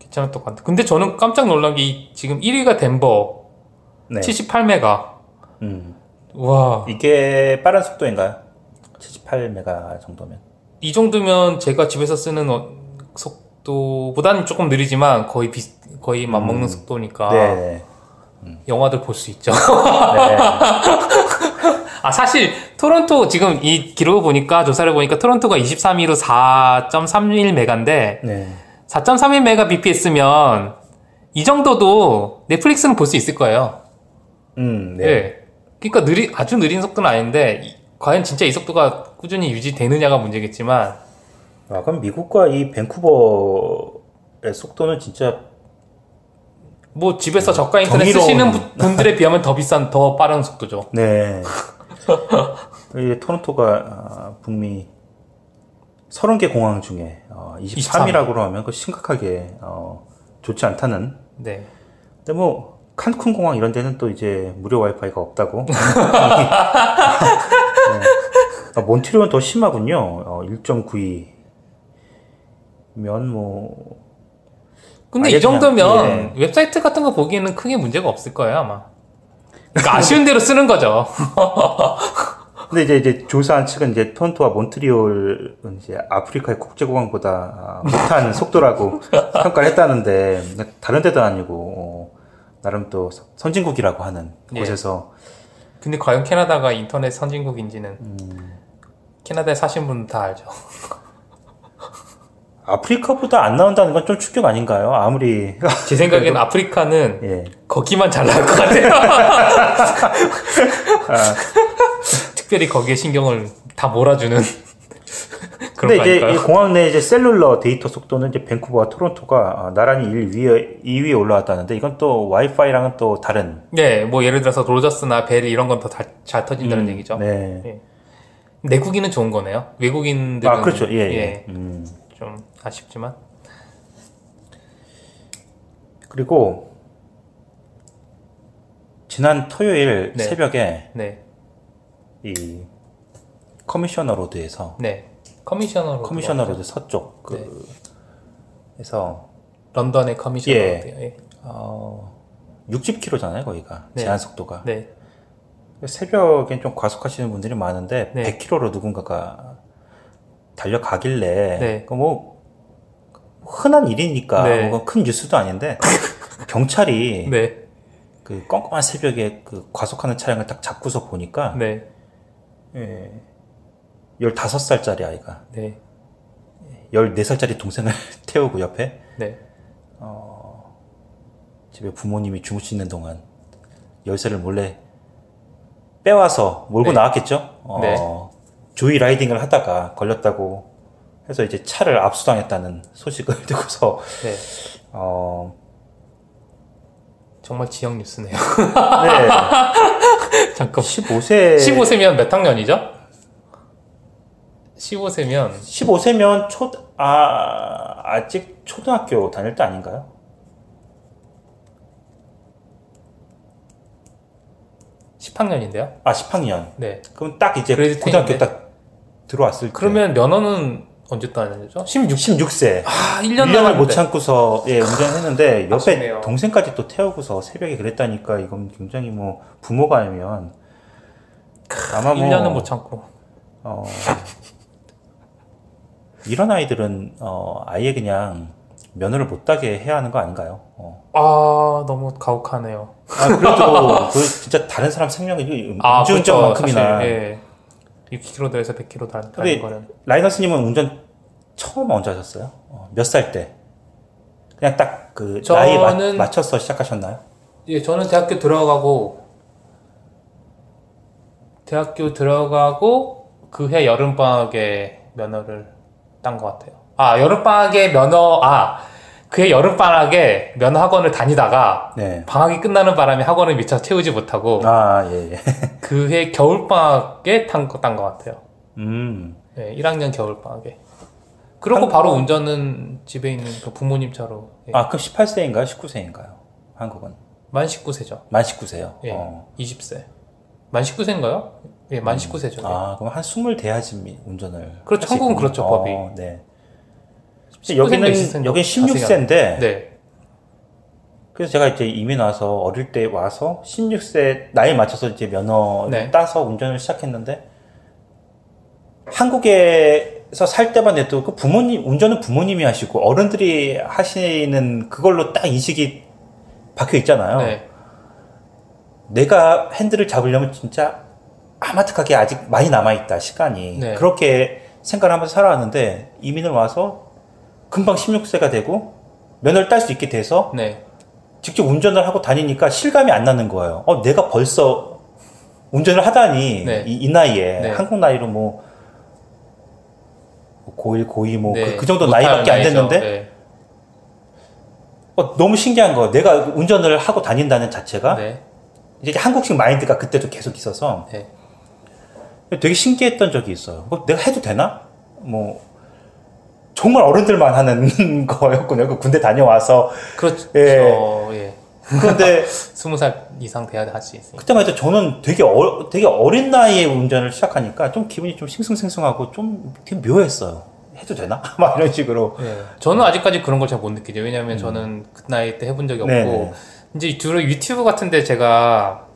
괜찮았던 것 같아요. 근데 저는 깜짝 놀란 게 이- 지금 1위가 덴버 네. 78메가. 음. 와, 이게 빠른 속도인가요? 78메가 정도면. 이 정도면 제가 집에서 쓰는 어- 속도보다는 조금 느리지만 거의 비 거의 맞먹는 음. 속도니까 네. 영화들 볼 수 있죠. 네. 아 사실 토론토 지금 이 기록을 보니까 조사를 보니까 토론토가 23위로 4.31메가인데 네. 4.31메가 bps면 이 정도도 넷플릭스는 볼 수 있을 거예요. 음, 네. 네. 그러니까 느리 아주 느린 속도는 아닌데 이- 과연 진짜 이 속도가 꾸준히 유지되느냐가 문제겠지만 아, 그럼 미국과 이 밴쿠버의 속도는 진짜 뭐 집에서 저가 인터넷 경이로운- 쓰시는 분- 분들에 비하면 더 비싼 더 빠른 속도죠. 네. 이 토론토가 아, 북미 30개 공항 중에 어, 23위라고 하면 그 심각하게 어, 좋지 않다는. 네. 근데 뭐 칸쿤 공항 이런 데는 또 이제 무료 와이파이가 없다고. 네. 아, 몬트리올은 더 심하군요. 어, 1.92면 뭐 근데 이 정도면 그냥, 웹사이트 같은 거 보기에는 크게 문제가 없을 거예요 아마. 그러니까 아쉬운 대로 쓰는 거죠. 근데 이제 이제 조사한 측은 이제 토론토와 몬트리올은 이제 아프리카의 국제공항보다 아, 못한 속도라고 평가를 했다는데 다른 데도 아니고 어, 나름 또 선진국이라고 하는 예. 곳에서 근데 과연 캐나다가 인터넷 선진국인지는 음. 캐나다에 사신 분은 다 알죠. 아프리카보다 안 나온다는 건 좀 충격 아닌가요? 아무리 제 생각엔 아프리카는 예. 거기만 잘 나올 것 같아요. 아, 특별히 거기에 신경을 다 몰아주는 근데 거 이제? 공항 내 이제 셀룰러 데이터 속도는 이제 밴쿠버와 토론토가 아, 나란히 1 위에 2위에 올라왔다는데 이건 또 와이파이랑은 또 다른 네, 뭐 예를 들어서 Rogers나 Bell 이런 건 더 잘 터진다는 음, 얘기죠. 네. 내국인은 좋은 거네요. 외국인들은 아 그렇죠. 예. 예. 음. 좀 아쉽지만 그리고 지난 토요일 네. 새벽에 네, 이 Commissioner Road에서 네 Commissioner로 Commissioner 들어왔죠. Road 서쪽 그 네. 에서 런던의 커미셔너 예. 예. 어 60km잖아요 거기가 네. 제한 속도가 네, 새벽엔 좀 과속하시는 분들이 많은데 네. 100km로 누군가가 달려가길래 네. 그뭐 흔한 일이니까 네. 뭐큰 뉴스도 아닌데 경찰이 네, 그 껌껌한 새벽에 그 과속하는 차량을 딱 잡고서 보니까 네. 예. 15살짜리 아이가 네. 14살짜리 동생을 태우고 옆에 네. 집에 부모님이 주무시는 동안 열쇠를 몰래 빼와서 몰고 네. 나왔겠죠. 어, 네. 조이 라이딩을 하다가 걸렸다고 해서 이제 차를 압수당했다는 소식을 듣고서 네. 어, 정말 지역 뉴스네요. 네, 잠깐. 15세 15세면 몇 학년이죠? 15세면 15세면 초 아, 아직 초등학교 다닐 때 아닌가요? 십 10학년인데요? 아, 10학년. 네. 그럼 딱 이제 그레이드 고등학교 10인데? 딱 들어왔을 때 그러면 면허는 언제 따는 거죠? 16. 16세. 아, 1년 1년을 못. 참고서 예, 운전했는데 옆에 아쉽네요. 동생까지 또 태우고서 새벽에 그랬다니까 이건 굉장히 뭐 부모가 알면 아마 뭐 1년은 못 참고. 어, 이런 아이들은 어, 아예 그냥 면허를 못 따게 해야 하는 거 아닌가요? 어. 아, 너무 가혹하네요. 아, 그래도 그 진짜 다른 사람 생명이 아, 음주운전만큼이나 사실, 예. 60km에서 100km 다- 근데 다는 거는. 라이너스님은 운전 처음 언제 하셨어요? 어, 몇살 때? 그냥 딱그 저는- 나이에 맞, 맞춰서 시작하셨나요? 예, 저는 대학교 들어가고, 대학교 들어가고, 그 해 여름 방학에 면허를 딴것 같아요. 아, 여름방학에 면허, 아, 그해 여름방학에 면허 학원을 다니다가, 네. 방학이 끝나는 바람에 학원을 미처 채우지 못하고, 아, 예, 예. 그해 겨울방학에 딴것 같아요. 음. 예, 1학년 겨울방학에. 그러고 바로 운전은 집에 있는 그 부모님 차로. 예. 아, 그럼 18세인가요? 19세인가요? 한국은? 만 19세죠. 만 19세요? 예. 어. 20세. 만 19세인가요? 예, 만 19세죠. 아, 그럼 한 20 돼야지 미- 운전을. 그렇죠. 한국은 있군요. 그렇죠, 어, 법이. 네. 19세인가 여기는, 20세인가 여긴 자세히 16세인데, 네. 그래서 제가 이제 이민 와서 어릴 때 와서 16세 나이 맞춰서 이제 면허 네. 따서 운전을 시작했는데 한국에서 살 때만 해도 그 부모님 운전은 부모님이 하시고 어른들이 하시는 그걸로 딱 인식이 박혀 있잖아요. 네. 내가 핸들을 잡으려면 진짜 아마특하게 아직 많이 남아있다, 시간이. 네. 그렇게 생각을 하면서 살아왔는데, 이민을 와서 금방 16세가 되고, 면허를 딸 수 있게 돼서, 네. 직접 운전을 하고 다니니까 실감이 안 나는 거예요. 어, 내가 벌써 운전을 하다니, 네. 이, 이 나이에, 네. 한국 나이로 뭐, 고1, 고2 뭐, 네. 그, 그 정도 나이밖에 안. 됐는데, 네. 어, 너무 신기한 거. 내가 운전을 하고 다닌다는 자체가, 네. 이제 한국식 마인드가 그때도 계속 있어서, 네. 되게 신기했던 적이 있어요. 뭐 내가 해도 되나? 뭐 정말 어른들만 하는 거였군요. 그 군대 다녀와서 그렇죠. 예. 예. 그런데 20살 이상 돼야 할 수 있으니까. 그때만 해도 저는 되게 어, 되게 어린 나이에 운전을 시작하니까 좀 기분이 좀 싱숭생숭하고 좀 되게 묘했어요. 해도 되나? 막 이런 식으로. 예. 저는 아직까지 그런 걸 잘 못 느끼죠. 왜냐하면 저는 그 나이 때 해본 적이 없고, 음. 네네. 이제 주로 유튜브 같은데 제가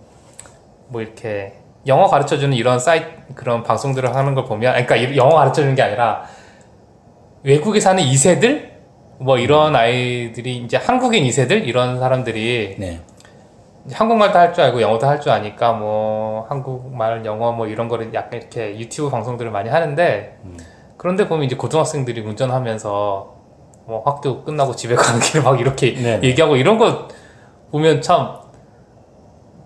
뭐 이렇게 영어 가르쳐주는 이런 사이트 그런 방송들을 하는 걸 보면, 그러니까 이- 영어 가르쳐주는 게 아니라 외국에 사는 2세들 뭐 이런 아이들이 이제 한국인 2세들 이런 사람들이 네. 한국말도 할 줄 알고 영어도 할 줄 아니까 뭐 한국말 영어 뭐 이런 거를 약간 이렇게 유튜브 방송들을 많이 하는데 그런데 보면 이제 고등학생들이 운전하면서 뭐 학교 끝나고 집에 가는 길에 막 이렇게 네네. 얘기하고 이런 거 보면 참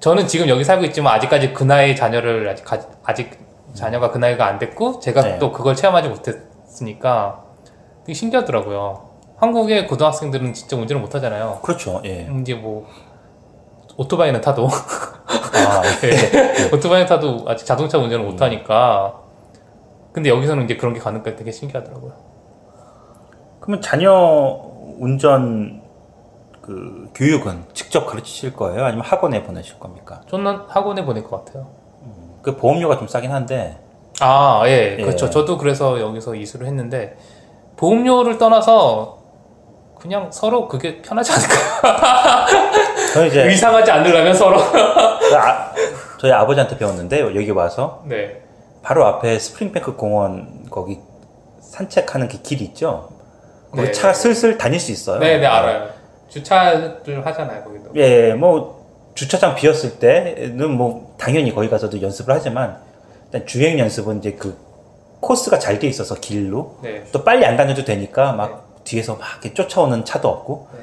저는 지금 여기 살고 있지만 아직까지 그 나이 자녀를 아직 가- 아직 자녀가 그 나이가 안 됐고 제가 네. 또 그걸 체험하지 못했으니까 되게 신기하더라고요. 한국의 고등학생들은 진짜 운전을 못 하잖아요. 그렇죠. 예. 이제 뭐 오토바이는 타도 아, 예. 오토바이 타도 아직 자동차 운전을 못 하니까 근데 여기서는 이제 그런 게 가능까 되게 신기하더라고요. 그러면 자녀 운전 그 교육은 직접 가르치실 거예요? 아니면 학원에 보내실 겁니까? 저는 학원에 보낼 것 같아요. 그 보험료가 좀 싸긴 한데 아, 예, 예. 그렇죠. 저도 그래서 여기서 이수를 했는데 보험료를 떠나서 그냥 서로 그게 편하지 않을까요? 저는 이제 이상하지 않으려면 서로. 그 아- 저희 아버지한테 배웠는데 여기 와서 네. 바로 앞에 스프링뱅크 공원 거기 산책하는 그 길이 있죠. 거기 네. 차 슬슬 다닐 수 있어요. 네, 네, 알아요. 주차를 하잖아요, 거기도. 예, 뭐 주차장 비었을 때는 뭐 당연히 거기 가서도 연습을 하지만 일단 주행 연습은 이제 그 코스가 잘 돼 있어서 길로 네. 또 빨리 안 다녀도 되니까 막 뒤에서 막 이렇게 쫓아오는 차도 없고 네.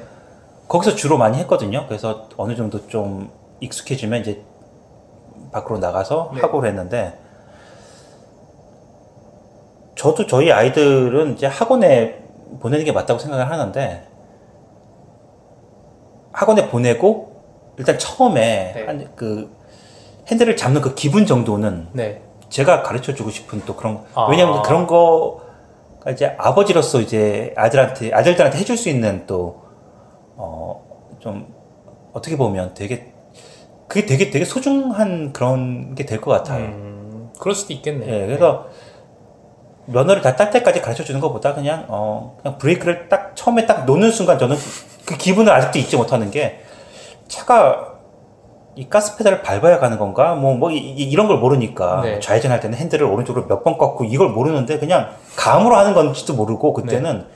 거기서 주로 많이 했거든요. 그래서 어느 정도 좀 익숙해지면 이제 밖으로 나가서 네. 학원을 했는데 저도 저희 아이들은 이제 학원에 보내는 게 맞다고 생각을 하는데 학원에 보내고 일단 처음에 네. 한 그 핸들을 잡는 그 기분 정도는 네. 제가 가르쳐 주고 싶은 또 그런 아. 왜냐면 그런 거가 이제 아버지로서 이제 아들한테 아들들한테 해줄 수 있는 또 어 좀 어떻게 보면 되게 그게 되게 되게 소중한 그런 게 될 것 같아요. 음, 그럴 수도 있겠네. 예, 그래서 면허를 다 딸 때까지 가르쳐 주는 것보다 그냥 어 그냥 브레이크를 딱 처음에 딱 놓는 순간 저는 그 기분을 아직도 잊지 못하는 게 차가 이 가스 페달을 밟아야 가는 건가 뭐 뭐 이 런 걸 모르니까 네. 좌회전할 때는 핸들을 오른쪽으로 몇 번 꺾고 이걸 모르는데 그냥 감으로 하는 건지도 모르고 그때는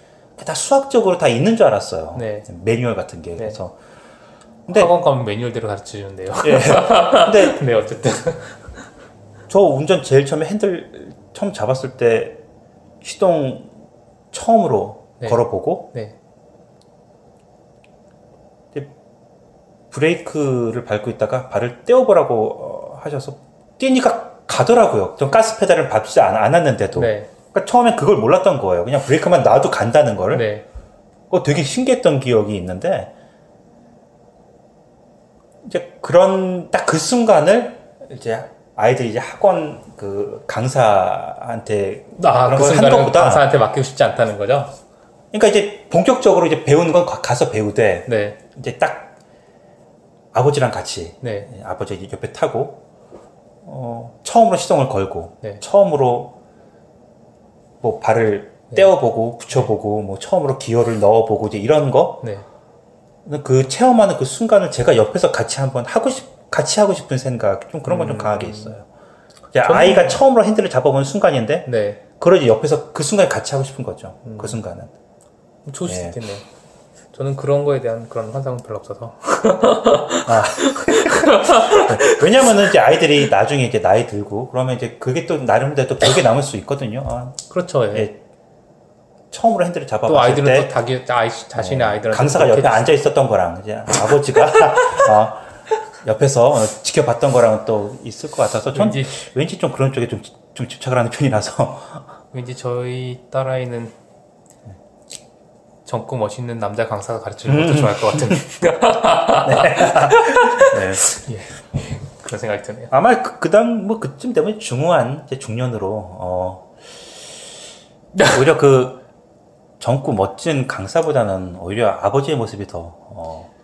다 수학적으로 다 있는 줄 알았어요 네. 매뉴얼 같은 게 네. 그래서 근데 학원 가면 매뉴얼대로 가르쳐 주는데요. 예. 근데 네, 어쨌든. 저 운전 제일 처음에 핸들 처음 잡았을 때 시동 처음으로 네. 걸어보고 브레이크를 밟고 있다가 발을 떼어보라고 어, 하셔서 뛰니까 가더라고요. 전 가스 페달을 밟지 않, 않았는데도. 네. 그러니까 처음엔 그걸 몰랐던 거예요. 그냥 브레이크만 놔도 간다는 거를. 네. 그거 되게 신기했던 기억이 있는데 이제 그런 딱 그 순간을 이제 아이들이 이제 학원 그 강사한테 아, 그 그걸 한 순간은 것보다 강사한테 맡기고 싶지 않다는 거죠? 그러니까 이제 본격적으로 이제 배우는 건 가- 가서 배우되 네. 이제 딱 아버지랑 같이 네. 예, 아버지 옆에 타고 어, 처음으로 시동을 걸고 네. 처음으로 뭐 발을 떼어보고 붙여보고 뭐 처음으로 기어를 넣어보고 이제 이런 거 네. 그 체험하는 그 순간을 제가 옆에서 같이 한번 하고 싶 같이 하고 싶은 생각 좀 그런 건좀 음. 강하게 있어요. 저는- 아이가 처음으로 핸들을 잡아보는 순간인데 네. 이제 옆에서 그 순간에 같이 하고 싶은 거죠. 음. 그 순간은. 좋을 수 네. 있겠네요. 저는 그런 거에 대한 그런 환상은 별로 없어서. 왜냐면은 이제 아이들이 나중에 이제 나이 들고 그러면 이제 그게 또 나름대로 또 기억에 남을 수 있거든요. 아, 그렇죠. 예. 예. 처음으로 핸들을 또 잡아봤을 아이들은 때 또 자기 아이 자신의 아이들한테 강사가 옆에 앉아 있었던 거랑 이제 아버지가 어, 옆에서 어, 지켜봤던 거랑은 또 있을 것 같아서 전 왠지 왠지 좀 그런 쪽에 좀, 좀 집착을 하는 편이라서 왠지 저희 딸아이는 젊고 멋있는 남자 강사가 가르치는 것도 좋아할 것 같은 네. 그런 생각이 드네요. 아마 그, 그다음 뭐 그쯤 되면 중후한 이제 중년으로 어 오히려 그 젊고 멋진 강사보다는 오히려 아버지의 모습이 더 어,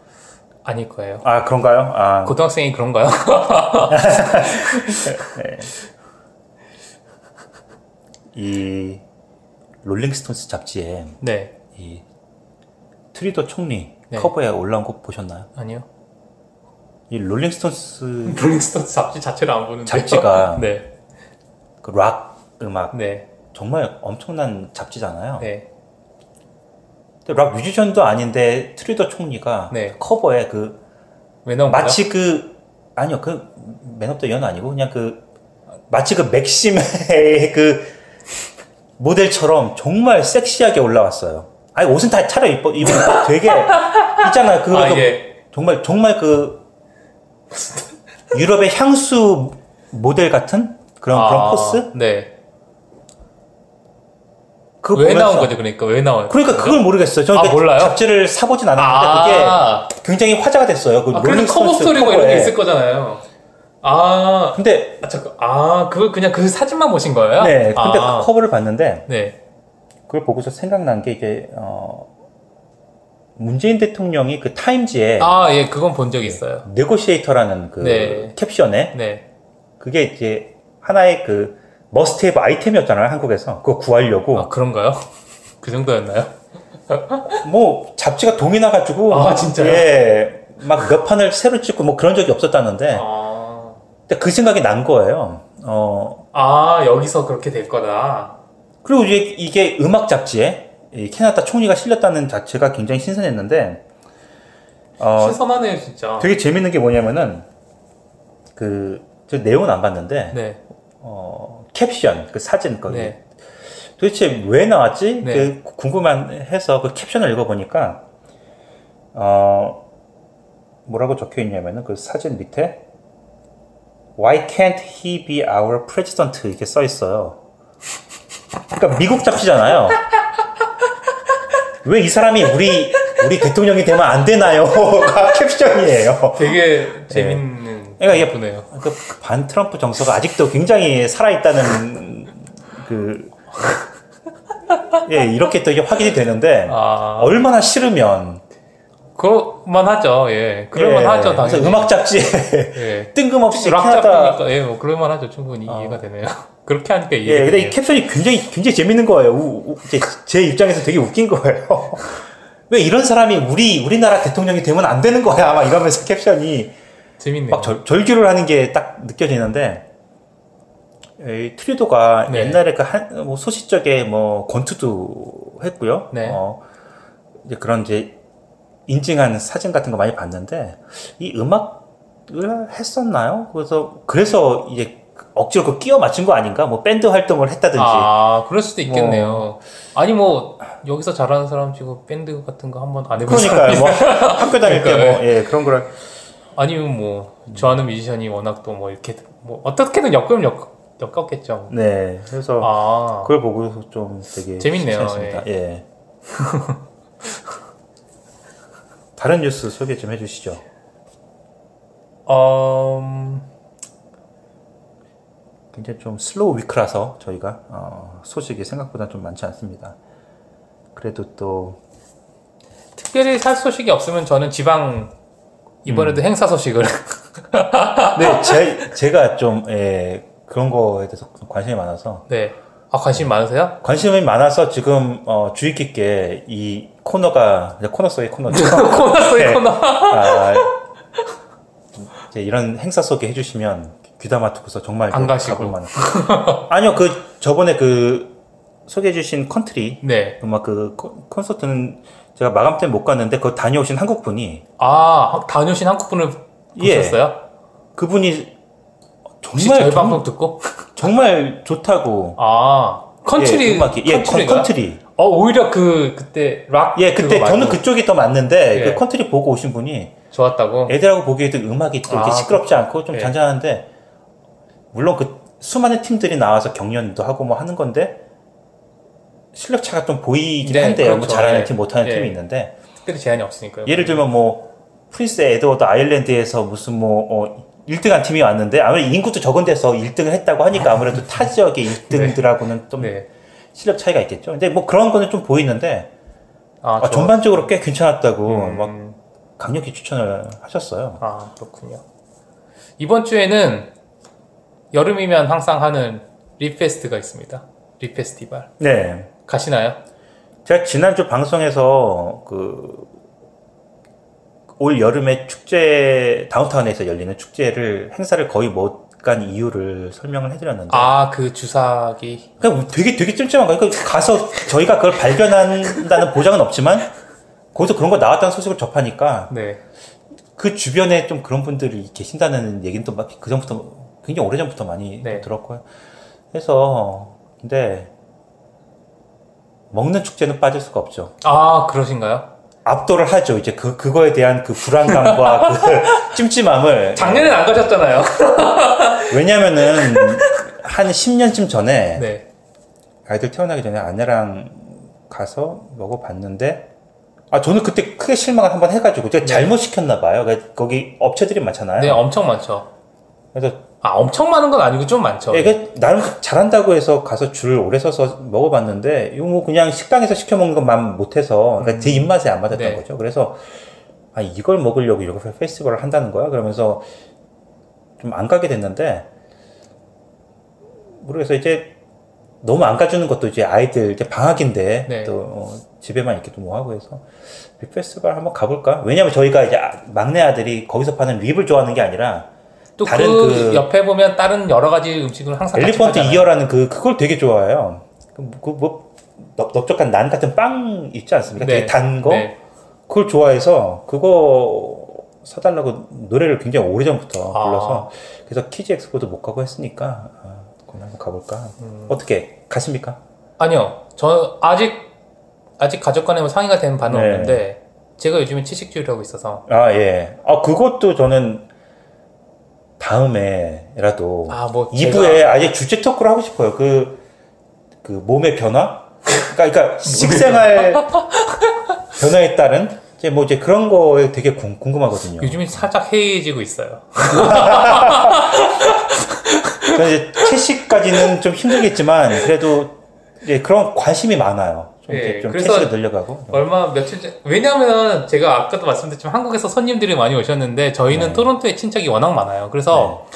아닐 거예요. 아 그런가요? 아 고등학생이 그런가요? 이 Rolling Stones 잡지에 네. 이 트뤼도 총리 네. 커버에 올라온 거 보셨나요? 아니요. 이 Rolling Stones Rolling Stone 잡지 자체를 안 보는데. 잡지가 네. 그 락 음악 네. 정말 엄청난 잡지잖아요. 네. 근데 락 뮤지션도 아닌데 트뤼도 총리가 네. 커버에 그? 마치 그 아니요 그 Man of the Year 아니고 그냥 그 마치 그 Maxim의 그 모델처럼 정말 섹시하게 올라왔어요. 아니 옷은 다 차려 입어 입으니까 되게 있잖아요. 그 아, 그 이게 정말 정말 그 유럽의 향수 모델 같은 그런 그런 아, force 네. 그거 왜 보면서- 나온 거죠? 그러니까 왜 나온? 그러니까 그걸 모르겠어요. 저는 아, 그 몰라요? 잡지를 사보진 않았는데 아, 그게 굉장히 화제가 됐어요. 그아 Rolling Stones 커버 스토리 뭐 이런 게. 있을 거잖아요. 아, 근데 아, 잠깐, 아, 그걸 그냥 그 사진만 보신 거예요? 네, 근데 아, 그 커버를 봤는데 네, 그걸 보고서 생각난 게 이게 어 문재인 대통령이 그 타임지에 아, 예, 그건 본 적 있어요. negotiator라는 그 네. 캡션에 네, 그게 이제 하나의 그 must-have 아이템이었잖아요 한국에서 그거 구하려고 아 그런가요? 그 정도였나요? 뭐 잡지가 동이 나가지고 아, 진짜요? 예, 막 몇 판을 새로 찍고 뭐 그런 적이 없었다는데 아, 근데 그 생각이 난 거예요. 어 아 여기서 그렇게 될 거다. 그리고 이게, 이게 음악 잡지에 이 캐나다 총리가 실렸다는 자체가 굉장히 신선했는데 어 신선하네요, 진짜. 되게 재밌는 게 뭐냐면은 그저 내용은 안 봤는데 네, 어 캡션 그 사진 거기 네. 도대체 왜 나왔지? 네. 그 궁금해서 그 캡션을 읽어보니까 어 뭐라고 적혀 있냐면은 그 사진 밑에 Why can't he be our president? 이렇게 써 있어요. 그러니까 미국 잡지잖아요. 왜 이 사람이 우리 우리 대통령이 되면 안 되나요?가 캡션이에요. 되게 재밌는 그러니까 이게. 그반 트럼프 정서가 아직도 굉장히 살아 있다는 그 예, 이렇게 또 이게 확인이 되는데 아, 얼마나 싫으면 그럴만 하죠. 예. 그럴만 예, 하죠, 그래서 당연히. 음악 잡지에 예. 뜬금없이 락 캐나다 잡히니까, 예, 뭐, 그럴만 하죠. 충분히 이해가 되네요. 그렇게 하니까 이해가 예, 근데 이. 캡션이 굉장히 굉장히 재밌는 거예요. 우- 우- 제, 제 입장에서 되게 웃긴 거예요. 왜 이런 사람이 우리 우리나라 대통령이 되면 안 되는 거야? 막 이러면서 캡션이 재밌네요. 막 절, 절규를 하는 게 딱 느껴지는데 이 트리도가 네. 옛날에 그 한, 뭐 소시적에 뭐 권투도 했고요. 네. 어, 이제 그런 이제 인증한 사진 같은 거 많이 봤는데 이 음악을 했었나요? 그래서 그래서 이제 억지로 그 끼워 맞춘 거 아닌가? 뭐 밴드 활동을 했다든지. 아, 그럴 수도 있겠네요. 아니, 뭐, 여기서 잘하는 사람 치고 밴드 같은 거 한번 안 해본 그러니까요. 뭐 학교 다닐 때. 뭐 예, 그런 거를 아니면 뭐, 좋아하는 뮤지션이 워낙 또 뭐, 이렇게, 뭐, 어떻게든 엮으면 엮, 엮었겠죠. 네. 그래서 아, 그걸 보고 좀 되게 재밌네요. 신기했습니다. 예. 다른 뉴스 소개 좀 해주시죠. 음, 굉장히 좀 slow week라서 저희가 어, 소식이 생각보다 좀 많지 않습니다. 그래도 또 특별히 살 소식이 없으면 저는 지방, 이번에도 음. 행사 소식을. 네, 제, 제가 좀 예, 그런 거에 대해서 좀 관심이 많아서 네. 아, 관심 많으세요? 관심이 많아서 지금 어, 주의 깊게 이 코너가 코너 속의 코너죠. 코너 속의 네. 코너. 아, 이제 이런 행사 소개 해주시면 귀담아 듣고서 정말 안그 가시고. 아니요, 그 저번에 그 소개해주신 컨트리 네. 음악 그 콘- 콘서트는 제가 마감 때못 갔는데 그 다녀오신 한국 분이 아, 다녀오신 한국 분을 예. 보셨어요? 그분이 혹시 정말 저희 정, 방송 듣고? 정말 좋다고 아, 컨트리. 예, 음악이 예 컨-? 컨트리 어, 오히려 그, 그때 락. 예 그때 저는 말고 그쪽이 더 맞는데 예. 그 컨트리 보고 오신 분이 좋았다고? 애들하고 보기에도 음악이 또 이렇게 아, 시끄럽지 않고 좀 예. 잔잔한데 물론 그 수많은 팀들이 나와서 경연도 하고 뭐 하는 건데 실력 차가 좀 보이긴 네, 한데요. 뭐 그렇죠. 잘하는 예. 팀 못하는 예. 팀이 있는데 특별히 제한이 없으니까요. 예를 들면 뭐 프린스 에드워드 아일랜드에서 무슨 뭐 어, 1등한 팀이 왔는데 아무래도 인구도 적은 데서 1등을 했다고 하니까 아무래도 타 지역의 1등들하고는 좀 네. 실력 차이가 있겠죠. 근데 뭐 그런 거는 좀 보이는데 아, 아, 저- 전반적으로 꽤 괜찮았다고 음, 막 강력히 추천을 하셨어요. 아, 그렇군요. 이번 주에는 여름이면 항상 하는 립페스트가 있습니다. 립페스티벌. 네. 가시나요? 제가 지난주 방송에서 그 올 여름에 축제 다운타운에서 열리는 축제를 행사를 거의 못 간 이유를 설명을 해드렸는데 아, 그 주사기. 그러니까 되게 되게 찜찜한 거예요. 그러니까 가서 저희가 그걸 발견한다는 보장은 없지만 거기서 그런 거 나왔다는 소식을 접하니까 네. 그 주변에 좀 그런 분들이 계신다는 얘기는 또그 전부터 굉장히 오래 전부터 많이 네. 들었고요. 그래서 근데 먹는 축제는 빠질 수가 없죠. 아, 그러신가요? 압도를 하죠. 이제 그 그거에 대한 그 불안감과 그 찜찜함을 작년엔 안 가셨잖아요. 왜냐면은 한 10년쯤 전에 네. 아이들 태어나기 전에 아내랑 가서 먹어봤는데 아 저는 그때 크게 실망을 한번 해가지고 제가 잘못 시켰나 봐요. 그러니까 거기 업체들이 많잖아요. 네, 엄청 많죠. 그래서 아, 엄청 많은 건 아니고 좀 많죠. 예, 이게 나름 잘한다고 해서 가서 줄을 오래 서서 먹어봤는데 이거 뭐 그냥 식당에서 시켜 먹는 것만 못해서 그러니까 제 입맛에 안 맞았던 네. 거죠. 그래서 아 이걸 먹으려고 이렇게 페스티벌을 한다는 거야. 그러면서 좀 안 가게 됐는데 모르겠어요. 이제 너무 안 가주는 것도 이제 아이들 이제 방학인데 네. 또 어, 집에만 있기도 뭐 하고 해서 립 페스티벌 한번 가볼까? 왜냐면 저희가 이제 아- 막내 아들이 거기서 파는 립을 좋아하는 게 아니라 또 그 옆에 보면 다른 여러 가지 음식을 항상 엘리펀트. 이어라는 그 그걸 되게 좋아해요. 그, 그 뭐, 넓, 넓적한 난 같은 빵 있지 않습니까? 되게 단 거. 네. 그걸 좋아해서 그거 사달라고 노래를 굉장히 오래 전부터 아. 불러서 그래서 Kids Expo도 못 가고 했으니까 아, 그럼 한번 가볼까. 음. 어떻게 가십니까? 아니요. 저 아직 아직 가족 간에 뭐 상의가 된 바는 네. 없는데 제가 요즘에 채식주의를 하고 있어서 아, 예. 아, 그것도 저는 다음에라도 아, 뭐 2부에 아예 주제 토크를 하고 싶어요. 그, 그 몸의 변화? 그러니까, 그러니까 식생활 변화에 따른 이제 뭐 이제 그런 거에 되게 궁, 궁금하거든요. 요즘에 살짝 해이해지고 있어요. 저는 이제 채식까지는 좀 힘들겠지만 그래도 이제 그런 관심이 많아요. 좀, 예, 좀 그래서 늘려가고. 얼마 며칠 전 왜냐하면 제가 아까도 말씀드렸지만 한국에서 손님들이 많이 오셨는데 저희는 네. 토론토에 친척이 워낙 많아요. 그래서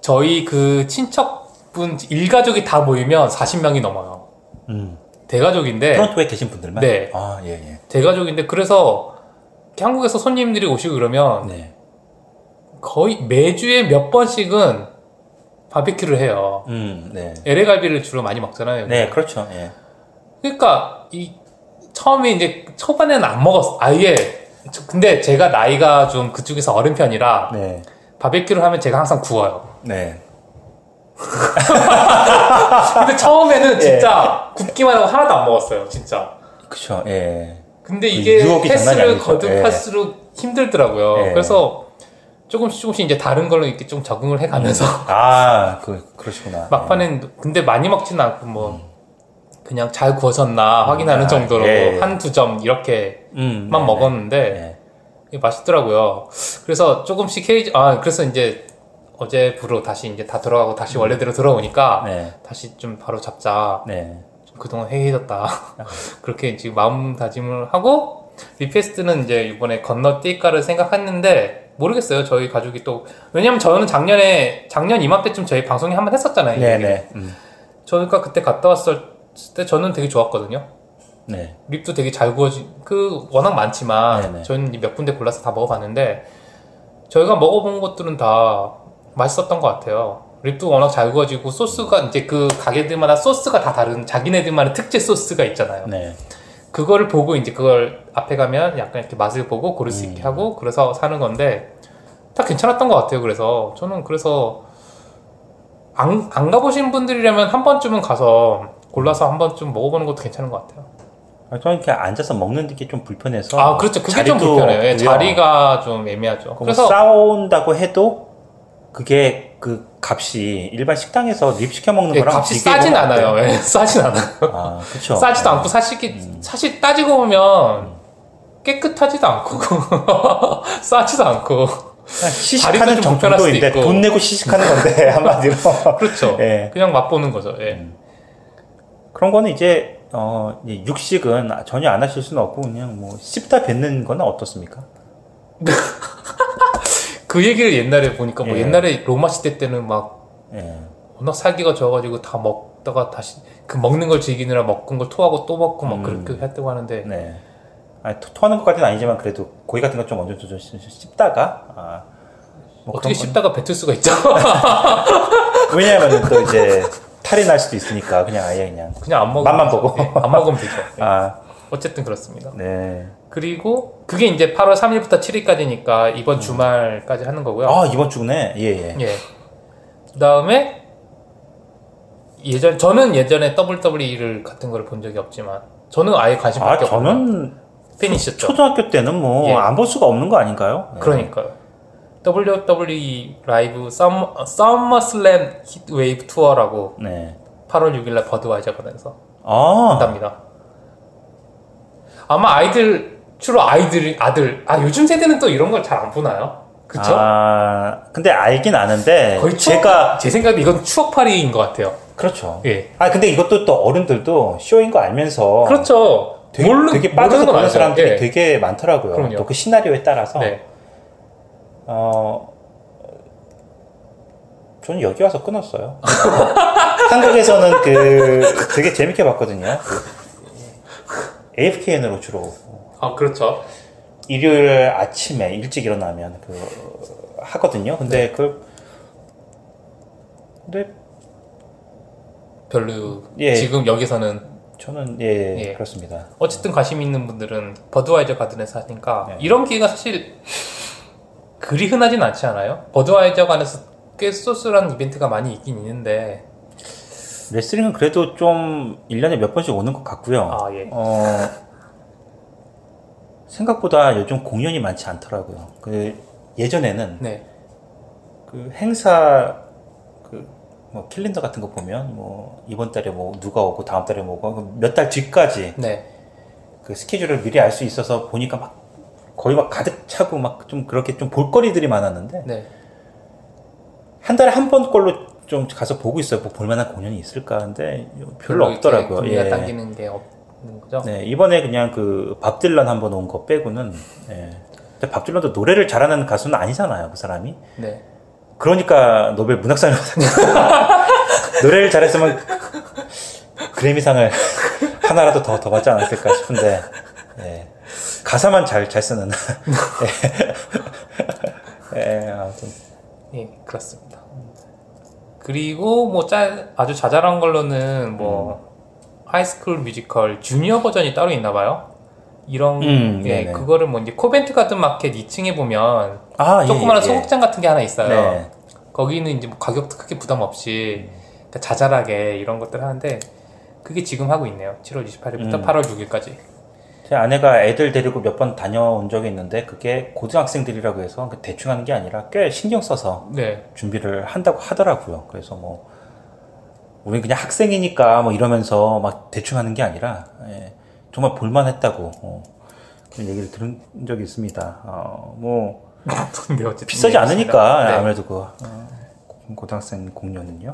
저희 그 친척분 일가족이 다 모이면 40명이 넘어요. 음. 대가족인데 토론토에 계신 분들만? 네. 아, 예, 예. 대가족인데 그래서 한국에서 손님들이 오시고 그러면 네. 거의 매주에 몇 번씩은 바비큐를 해요. 음, 네. LA갈비를 주로 많이 먹잖아요. 네, 그렇죠. 예. 그러니까 이 처음에 이제 초반에는 안 먹었어. 아예. 저- 근데 제가 나이가 좀 그쪽에서 어린 편이라 네. 바비큐를 하면 제가 항상 구워요. 네. 근데 처음에는 진짜 굽기만 하고 하나도 안 먹었어요. 진짜. 그쵸, 예. 근데 그 이게 아니죠. 거듭할수록 힘들더라고요. 예. 그래서 조금씩 조금씩 이제 다른 걸로 이렇게 좀 적응을 해가면서 아, 그, 그러시구나. 막판엔 근데 많이 먹지는 않고 뭐 그냥 잘 구워졌나 확인하는 아, 정도로 예. 한두 점 이렇게만 음, 먹었는데 네. 맛있더라고요. 그래서 조금씩 헤이즈, 아, 그래서 이제 어제부로 다시 이제 다 돌아가고 다시 원래대로 돌아오니까 네. 다시 좀 바로 잡자. 네. 좀 그동안 해이해졌다. 그렇게 지금 마음다짐을 하고 Ribfest는 이제 이번에 건너뛸까를 생각했는데 모르겠어요. 저희 가족이 또 왜냐면 저는 작년에 작년 이맘때쯤 저희 방송에 한 번 했었잖아요. 이 네, 얘기를. 네. 음. 저희가 그때 갔다 왔을 때 저는 되게 좋았거든요. 네. rib도 되게 잘 구워진 그 워낙 많지만 네네. 저희는 몇 군데 골라서 다 먹어봤는데 저희가 먹어본 것들은 다 맛있었던 것 같아요. rib도 워낙 잘 구워지고 소스가 이제 그 가게들마다 소스가 다 다른 자기네들만의 특제 소스가 있잖아요. 네. 그거를 보고 이제 그걸 앞에 가면 약간 이렇게 맛을 보고 고를 수 음. 있게 하고 그래서 사는 건데 다 괜찮았던 것 같아요. 그래서 저는 그래서 안, 안 가보신 분들이라면 한 번쯤은 가서 골라서 한 번쯤 먹어보는 것도 괜찮은 것 같아요. 아, 저는 이렇게 앉아서 먹는 게 좀 불편해서. 아, 그렇죠. 그게 좀 불편해요. 예. 자리가 좀 애매하죠. 그래서 싸운다고 해도 그게 그 값이 일반 식당에서 립 시켜 먹는 예, 거랑 값이 싸진. 않아요. 예, 싸진 않아요. 아, 그렇죠. 싸지도 않고 사실 사실 따지고 보면 깨끗하지도 않고 싸지도 않고 시식하는 좀 정- 불편할 수도 정도인데. 돈 내고 시식하는 건데 한마디로. 그렇죠. 예. 그냥 맛보는 거죠. 예. 그런 거는 이제 어, 이제 육식은 전혀 안 하실 수는 없고 그냥 뭐 씹다 뱉는 거는 어떻습니까? 그 얘기를 옛날에 보니까 뭐 예. 옛날에 로마 시대 때는 막 예. 워낙 살기가 좋아가지고 다 먹다가 다시 그 먹는 걸 즐기느라 먹은 걸 토하고 또 먹고 막 음. 그렇게 했다고 하는데 네. 아니, 토, 토하는 것까지는 아니지만 그래도 고기 같은 거좀 먼저 좀 씹- 씹다가 아, 뭐 어떻게 씹다가 뱉을 수가 있죠? 건- 왜냐하면 또 이제 탈이 날 수도 있으니까 그냥 아예 그냥 그냥 안 먹으면 맛만 되죠. 보고. 예, 안 먹으면 되죠. 예. 아, 어쨌든 그렇습니다. 네. 그리고 그게 이제 8월 3일부터 7일까지니까 이번 주말까지 하는 거고요. 음. 아, 이번 주네. 예, 예. 예. 그다음에 예전 저는 예전에 WWE를 같은 걸 본 적이 없지만 저는 아예 아, 관심밖에 없는 저는 팬이셨죠. 초등학교 때는 뭐 예. 안 볼 수가 없는 거 아닌가요? 예. 그러니까요. WWE Live Summer SummerSlam Heatwave Tour라고 네. 8월 6일날 Budweiser Gardens에서 아, 한답니다. 아마 아이들 주로 아이들이 아들 아 요즘 세대는 또 이런 걸 잘 안 보나요? 그쵸? 아, 근데 알긴 아는데 거의 추억, 제가 제 생각에 이건 추억팔이인 것 같아요. 그렇죠. 예. 아, 근데 이것도 또 어른들도 쇼인 거 알면서 그렇죠. 되게, 모르- 되게 빠져서 보는. 사람들이 예. 되게 많더라고요. 또 그 시나리오에 따라서 네. 어, 저는 여기 와서 끊었어요. 한국에서는 그 되게 재밌게 봤거든요. 그 AFKN으로 주로 아 그렇죠. 일요일 아침에 일찍 일어나면 그 하거든요. 네. 근데 그걸 근데 별로 예. 지금 여기서는 저는 예, 예. 그렇습니다. 어쨌든 관심 있는 분들은 버드와이저 가든에서 하니까 네. 이런 기회가 사실 그리 흔하진 않지 않아요? 버드와이저 간에서 꽤 쏠쏠한 이벤트가 많이 있긴 있는데 레슬링은 그래도 좀 1년에 몇 번씩 오는 것 같고요. 아, 예. 어, 생각보다 요즘 공연이 많지 않더라고요. 그 예전에는 네. 그 행사 그 뭐 캘린더 같은 거 보면 뭐 이번 달에 뭐 누가 오고 다음 달에 뭐 오고 몇 달 뒤까지 네. 그 스케줄을 미리 알 수 있어서 보니까 막 거의 막 가득 차고 막 좀 그렇게 좀 볼거리들이 많았는데 네. 한 달에 한 번 걸로 좀 가서 보고 있어요. 뭐 볼만한 공연이 있을까 하는데 별로 없더라고요. 예. 당기는 게 없는 거죠. 네, 이번에 그냥 그 밥 딜런 한 번 온 거 빼고는 예. 근데 밥 딜런도 노래를 잘하는 가수는 아니잖아요, 그 사람이. 네. 그러니까 노벨 문학상을 노래를 잘했으면 그래미상을 하나라도 더, 더 받지 않았을까 싶은데, 예. 가사만 잘, 잘 쓰는. 예. 예, 아무튼. 예, 그렇습니다. 그리고 뭐 짜, 아주 자잘한 걸로는 뭐 High School Musical Junior 버전이 따로 있나 봐요. 이런 음, 예, 네네. 그거를 뭐 이제 Covent Garden Market 2층에 보면 아, 조그마한 예, 예. 소극장 같은 게 하나 있어요. 네. 거기는 이제 뭐 가격도 크게 부담 없이 그러니까 자잘하게 이런 것들 하는데 그게 지금 하고 있네요. 7월 28일부터 음. 8월 6일까지. 제 아내가 애들 데리고 몇 번 다녀온 적이 있는데, 그게 고등학생들이라고 해서 그 대충 하는 게 아니라 꽤 신경 써서 네. 준비를 한다고 하더라고요. 그래서 뭐 우리는 그냥 학생이니까 뭐 이러면서 막 대충 하는 게 아니라 예, 정말 볼만했다고 어, 그런 얘기를 들은 적이 있습니다. 어, 뭐 어쨌든 비싸지 네, 않으니까 네. 아무래도 그 어, 고등학생 공연은요.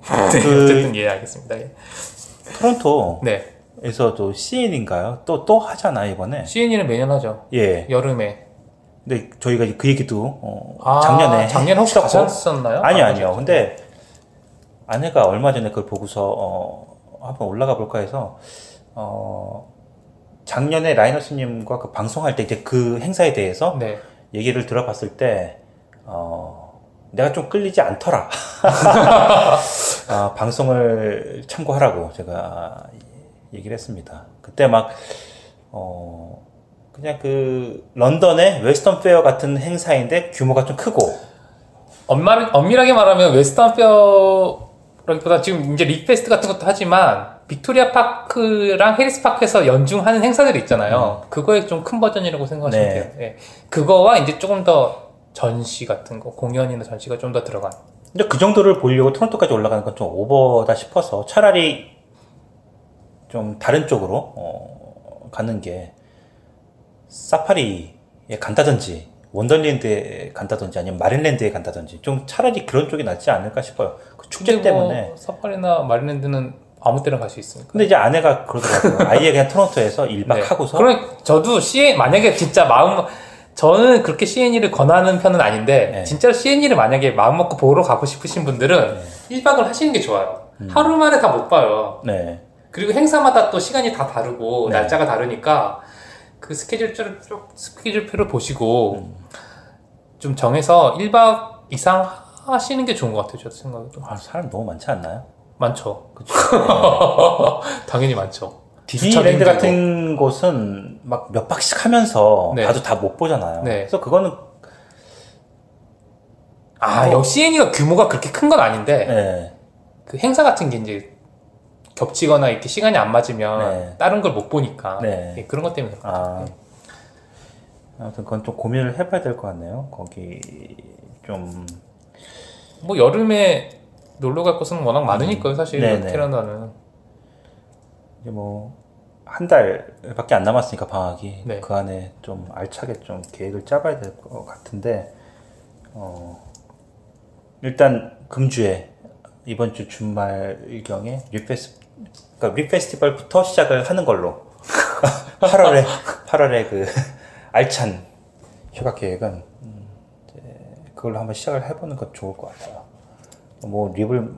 네, 그- 어쨌든 예 알겠습니다. 예. 토론토에서도 네. CN인가요? 또 또 하잖아 이번에. CN이는 매년 하죠. 예. 여름에. 근데 저희가 그 얘기도 어, 아, 작년에 작년 혹시 했었고. 가셨었나요? 아니요, 아, 아니요. 그렇죠. 근데 아내가 얼마 전에 그걸 보고서 어, 한번 올라가 볼까 해서 어, 작년에 라이너스님과 그 방송할 때 이제 그 행사에 대해서 네. 얘기를 들어봤을 때 어, 내가 좀 끌리지 않더라. 아, 방송을 참고하라고 제가 얘기를 했습니다. 그때 막 어, 그냥 그 런던의 Western Fair 같은 행사인데 규모가 좀 크고 엄마, 엄밀하게 말하면 Western Fair라기보다 지금 이제 Ribfest 같은 것도 하지만 Victoria Park랑 Harris Park에서 연중하는 행사들이 있잖아요. 그거의 좀 큰 버전이라고 생각하시면 네. 돼요. 예. 그거와 이제 조금 더 전시 같은 거, 공연이나 전시가 좀 더 들어간. 근데 그 정도를 보려고 토론토까지 올라가는 건 좀 오버다 싶어서 차라리 좀 다른 쪽으로 어, 가는 게 사파리에 간다든지 원더랜드에 간다든지 아니면 마린랜드에 간다든지 좀 차라리 그런 쪽이 낫지 않을까 싶어요. 그 축제 뭐 때문에. 사파리나 마린랜드는 아무 때나 갈 수 있으니까. 근데 이제 아내가 그러더라고요. 아예 그냥 토론토에서 1박 네. 하고서 그럼 저도 CN 만약에 진짜 마음 저는 그렇게 CNE를 권하는 편은 아닌데 네. 진짜로 CNE를 만약에 마음 먹고 보러 가고 싶으신 분들은 1박을 하시는 게 좋아요. 하루 만에 다 못 봐요. 네. 그리고 행사마다 또 시간이 다 다르고 네. 날짜가 다르니까 그 스케줄표를 쭉 스케줄표를 보시고 음. 좀 정해서 1박 이상 하시는 게 좋은 것 같아요. 저 생각에도 아, 사람 너무 많지 않나요? 많죠. 당연히 많죠. 디즈니랜드 같은 곳은 막 몇 박씩 하면서 네. 봐도 다 못 보잖아요. 네. 그래서 그거는 아, 뭐- 역시 CNE가 규모가 그렇게 큰 건 아닌데 네. 그 행사 같은 게 이제 겹치거나 이렇게 시간이 안 맞으면 네. 다른 걸 못 보니까 네. 예, 그런 것 때문에 그런 것 아, 같아요. 아무튼 그건 좀 고민을 해봐야 될 것 같네요. 거기 좀 뭐 여름에 놀러 갈 곳은 워낙 많으니까요 사실 네네. 캐나다는 이제 뭐 한 달밖에 안 남았으니까 방학이 네. 그 안에 좀 알차게 좀 계획을 짜봐야 될 것 같은데 어, 일단 금주에 이번 주 주말경에 리페스 그러니까 리페스티벌부터 시작을 하는 걸로 8월에 8월에 그 알찬 휴가 계획은 그걸로 한번 시작을 해보는 것 좋을 것 같아요. 뭐 립을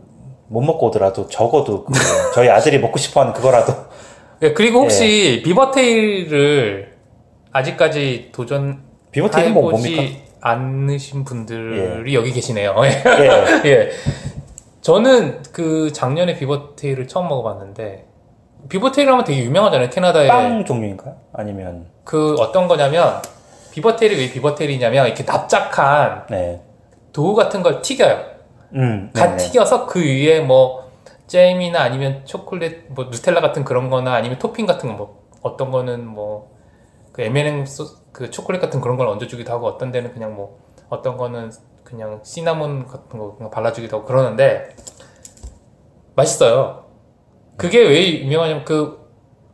못 먹고 오더라도 적어도 그 저희 아들이 먹고 싶어하는 그거라도 예, 그리고 혹시 네. 비버테일을 아직까지 도전 BeaverTail은 뭐 뭡니까? 않으신 분들이 여기 계시네요. 예. 예. 예. 저는 그 작년에 BeaverTail을 처음 먹어봤는데 BeaverTail 하면 되게 유명하잖아요. 캐나다에 빵 종류인가요? 아니면 그 어떤 거냐면 BeaverTail이 왜 BeaverTail이냐면 이렇게 납작한 네. 도우 같은 걸 튀겨요. 음, 갓 네네. 튀겨서 그 위에 뭐 잼이나 아니면 초콜릿 뭐 Nutella 같은 그런 거나 아니면 토핑 같은 거 뭐 어떤 거는 뭐 그 M&M 소스 그 초콜릿 같은 그런 걸 얹어 주기도 하고 어떤 데는 그냥 뭐 어떤 거는 그냥 시나몬 같은 거 그냥 발라 주기도 하고 그러는데 맛있어요. 그게 왜 유명하냐면 그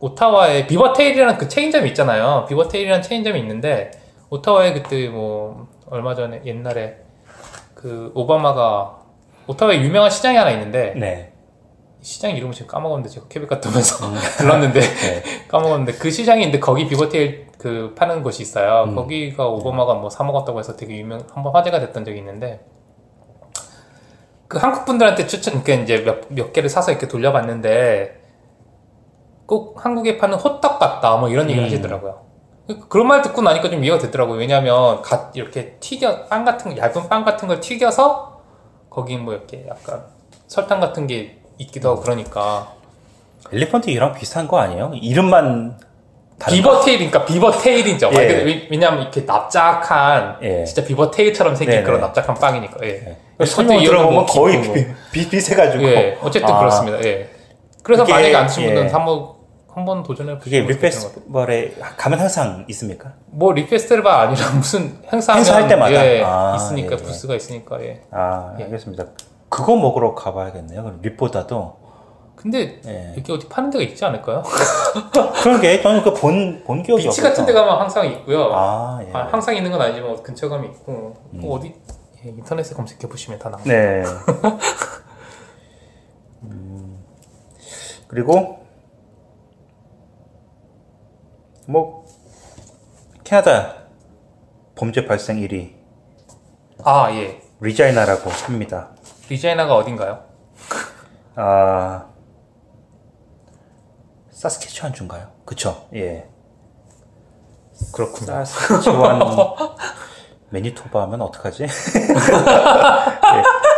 오타와에 비버테일이라는 그 체인점이 있잖아요. 비버테일이라는 체인점이 있는데 오타와에 그때 뭐 얼마 전에 옛날에 그 오바마가 오타와에 유명한 시장이 하나 있는데 네. 시장 이름을 지금 까먹었는데 제가 퀘벡 갔다 오면서 들렀는데 네. 까먹었는데 그 시장이 있는데 거기 비버테일 그 파는 곳이 있어요. 음. 거기가 오바마가 뭐 사 먹었다고 해서 되게 유명 한번 화제가 됐던 적이 있는데 그 한국 분들한테 추천 그러니까 이제 몇, 몇 개를 사서 이렇게 돌려봤는데 꼭 한국에 파는 호떡 같다 뭐 이런 얘기 를 음. 하시더라고요. 그- 그런 말 듣고 나니까 좀 이해가 되더라고요. 왜냐하면 갓 이렇게 튀겨 빵 같은 거, 얇은 빵 같은 걸 튀겨서 거기 뭐 이렇게 약간 설탕 같은 게 있기도 하고 그러니까 elephant ear랑 비슷한 거 아니에요? 이름만 다른 beaver tail이니까 beaver tail이죠. 말 예. 왜- 왜냐하면 이렇게 납작한 예. 진짜 beaver tail처럼 생긴 네네. 그런 납작한 빵이니까. 예. 네. 예. 설명 이런 들어보면 거 거의 깊고 비- 비- 비슷해가지고 예. 어쨌든 아, 그렇습니다. 예. 그래서 그게- 만약에 안 분은 예. 한번 한번 도전해 그게 보시면 rib festival에 가면 항상 있습니까? 뭐 rib festival 아니라 무슨 행사하면 행사할 때마다? 예, 아, 있으니까 예, 예. 부스가 있으니까 예. 아 예. 알겠습니다. 그거 먹으러 가봐야겠네요. 그럼 립보다도 근데 예. 이렇게 어디 파는 데가 있지 않을까요? 그런 게 저는 그 본 본 기억이 비치 없어서 같은 데 가면 항상 있고요. 아 예. 아, 항상 있는 건 아니지만 근처 가면 있고 음. 뭐 어디 예, 인터넷에 검색해 보시면 다 나와요. 네. 음, 그리고 뭐 캐나다 범죄 발생 1위 아 예. 리자이나라고 합니다. 리자이나가 어딘가요? 아 사스케츄안 주인가요? 그쵸? 예. 그렇군요. 사스케츄안 매니토바 하면 어떡하지? 예.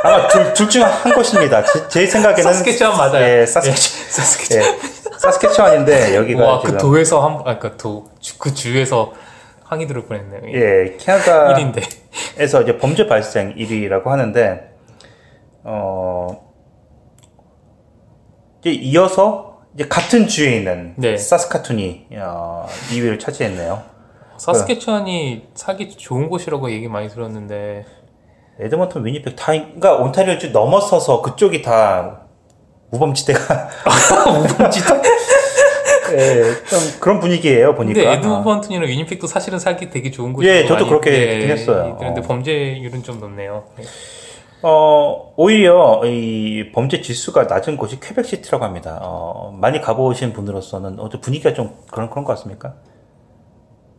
아마 둘, 둘중한 곳입니다. 제, 제 생각에는 사스케추안 맞아요. 예, 사스케, 사스케추안. 예, 사스케츄안인데 여기가 와, 그 지금 도에서 한, 아, 그 도, 주- 그 주에서 항의 들을 뻔했네요. 예, 캐나다 1인데. 에서 이제 범죄 발생 1위라고 하는데 어 이제 이어서 이제 같은 주에 있는 네. 사스카툰이 어, 2위를 차지했네요. 사스케추안이 살기 좋은 곳이라고 얘기 많이 들었는데, 에드먼턴, 위니펙 다 그러니까 온타리오를 쭉 넘어서서 그쪽이 다 우범지대가 우범지대? 예, 좀 그런 분위기예요 보니까. 근데 에드먼튼이나 위니펙도 사실은 살기 되게 좋은 곳이 예, 저도 그렇게 듣긴 했어요. 그런데 어. 범죄율은 좀 높네요. 예. 어, 오히려 이 범죄 지수가 낮은 곳이 퀘벡 시티라고 합니다. 어, 많이 가보신 분으로서는 어, 좀 분위기가 좀 그런 그런 것 같습니까?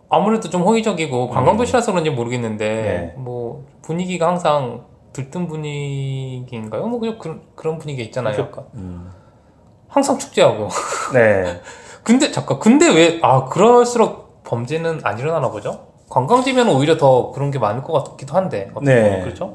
아무래도 좀 호의적이고 관광 도시라서 그런지 모르겠는데, 음. 네. 뭐, 분위기가 항상 들뜬 분위기인가요? 뭐, 그냥 그런, 그런 분위기 있잖아요. 약간. 음. 항상 축제하고. 네. 근데 잠깐 근데 왜 아 그럴수록 범죄는 안 일어나나 보죠? 관광지면 오히려 더 그런 게 많을 것 같기도 한데 어떻게 네. 보면 그렇죠?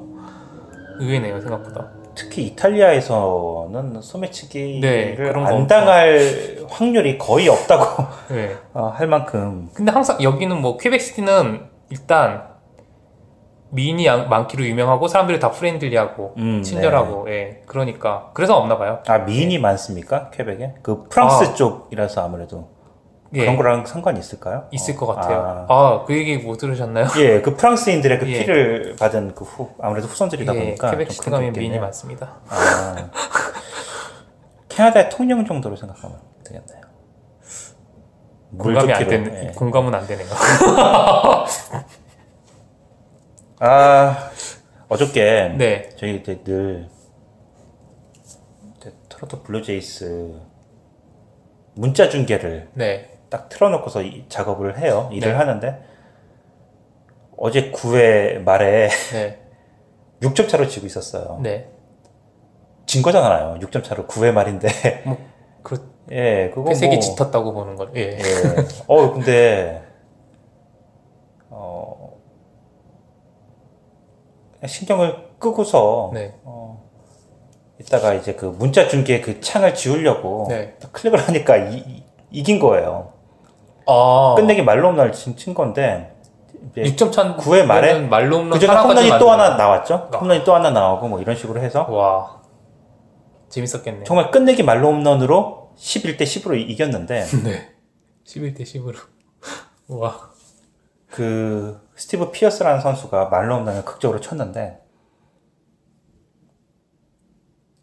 의외네요 생각보다. 특히 이탈리아에서는 소매치기를 네, 안. 당할 확률이 거의 없다고 네. 어, 할 만큼 근데 항상 여기는 뭐 퀘벡시티는 일단 미인이 양- 많기로 유명하고 사람들이 다 friendly하고 음, 친절하고 예 그러니까 그래서 없나 봐요. 아 미인이 많습니까 퀘벡에? 그 프랑스 아. 쪽이라서 아무래도 예 그런 거랑 상관이 있을까요? 있을 어, 것 같아요. 아. 아그 얘기 못 들으셨나요? 예, 그 프랑스인들의 그 예. 피를 받은 그 후, 아무래도 후손들이다 예, 보니까 좀 퀘벡시티 가면 미인이. 많습니다. 아, 캐나다의 통영 정도로 생각하면 되겠네요. 물 공감이 안 되는 예. 공감은 안 되네요. 아 어저께 네. 저희 이제 늘 이제 토론토 블루제이스 문자 중계를 네. 딱 틀어놓고서 이 작업을 해요. 일을 네. 하는데 어제 9회 말에 네. 6점 차로 지고 있었어요. 네. 진 거잖아요. 6점 차로 9회 말인데. 뭐 그, 예, 그거 회색이 뭐 짙었다고 보는 거. 예. 예. 어, 근데 어 신경을 끄고서 네. 어, 이따가 이제 그 문자 중계 그 창을 지우려고 네. 딱 클릭을 하니까 이, 긴 거예요. 아. 끝내기 말로 날 친, 친 건데 이제 6점 찬 9회 말에 말로 홈런 그전에 하나까지 홈런이 또. 하나 나왔죠. 아. 홈런이 또 하나 나오고 뭐 이런 식으로 해서 와 재밌었겠네요. 정말 끝내기 말로 홈런으로 11대 10으로 이겼는데 네. 11대 10으로. 와. 그 스티브 피어스라는 선수가 말로 홈런을 극적으로 쳤는데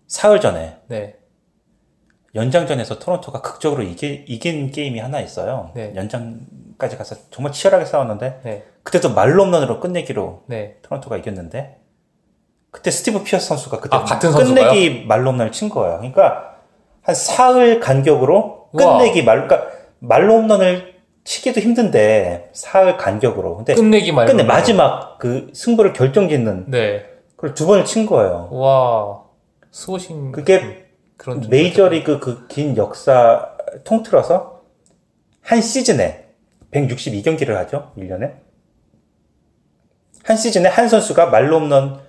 사흘 전에 네. 연장전에서 토론토가 극적으로 이기, 이긴 게임이 하나 있어요. 네. 연장까지 가서 정말 치열하게 싸웠는데 네. 그때도 말로 홈런으로 끝내기로 네. 토론토가 이겼는데 그때 스티브 피어스 선수가 그때 아, 같은 선수가요? 끝내기 말로 홈런을 친 거예요. 그러니까 한 사흘 간격으로. 끝내기 말 그러니까 말로 홈런을 치기도 힘든데 사흘 간격으로 근데 끝내기 말로. 끝내 마지막 그 승부를 결정짓는 네. 그걸 두 번을 친 거예요. 와. 수호신. 그게 그런 좀- 메이저리그 그 긴 역사 통틀어서 한 시즌에 162경기를 하죠. 1년에. 한 시즌에 한 선수가 말로 홈런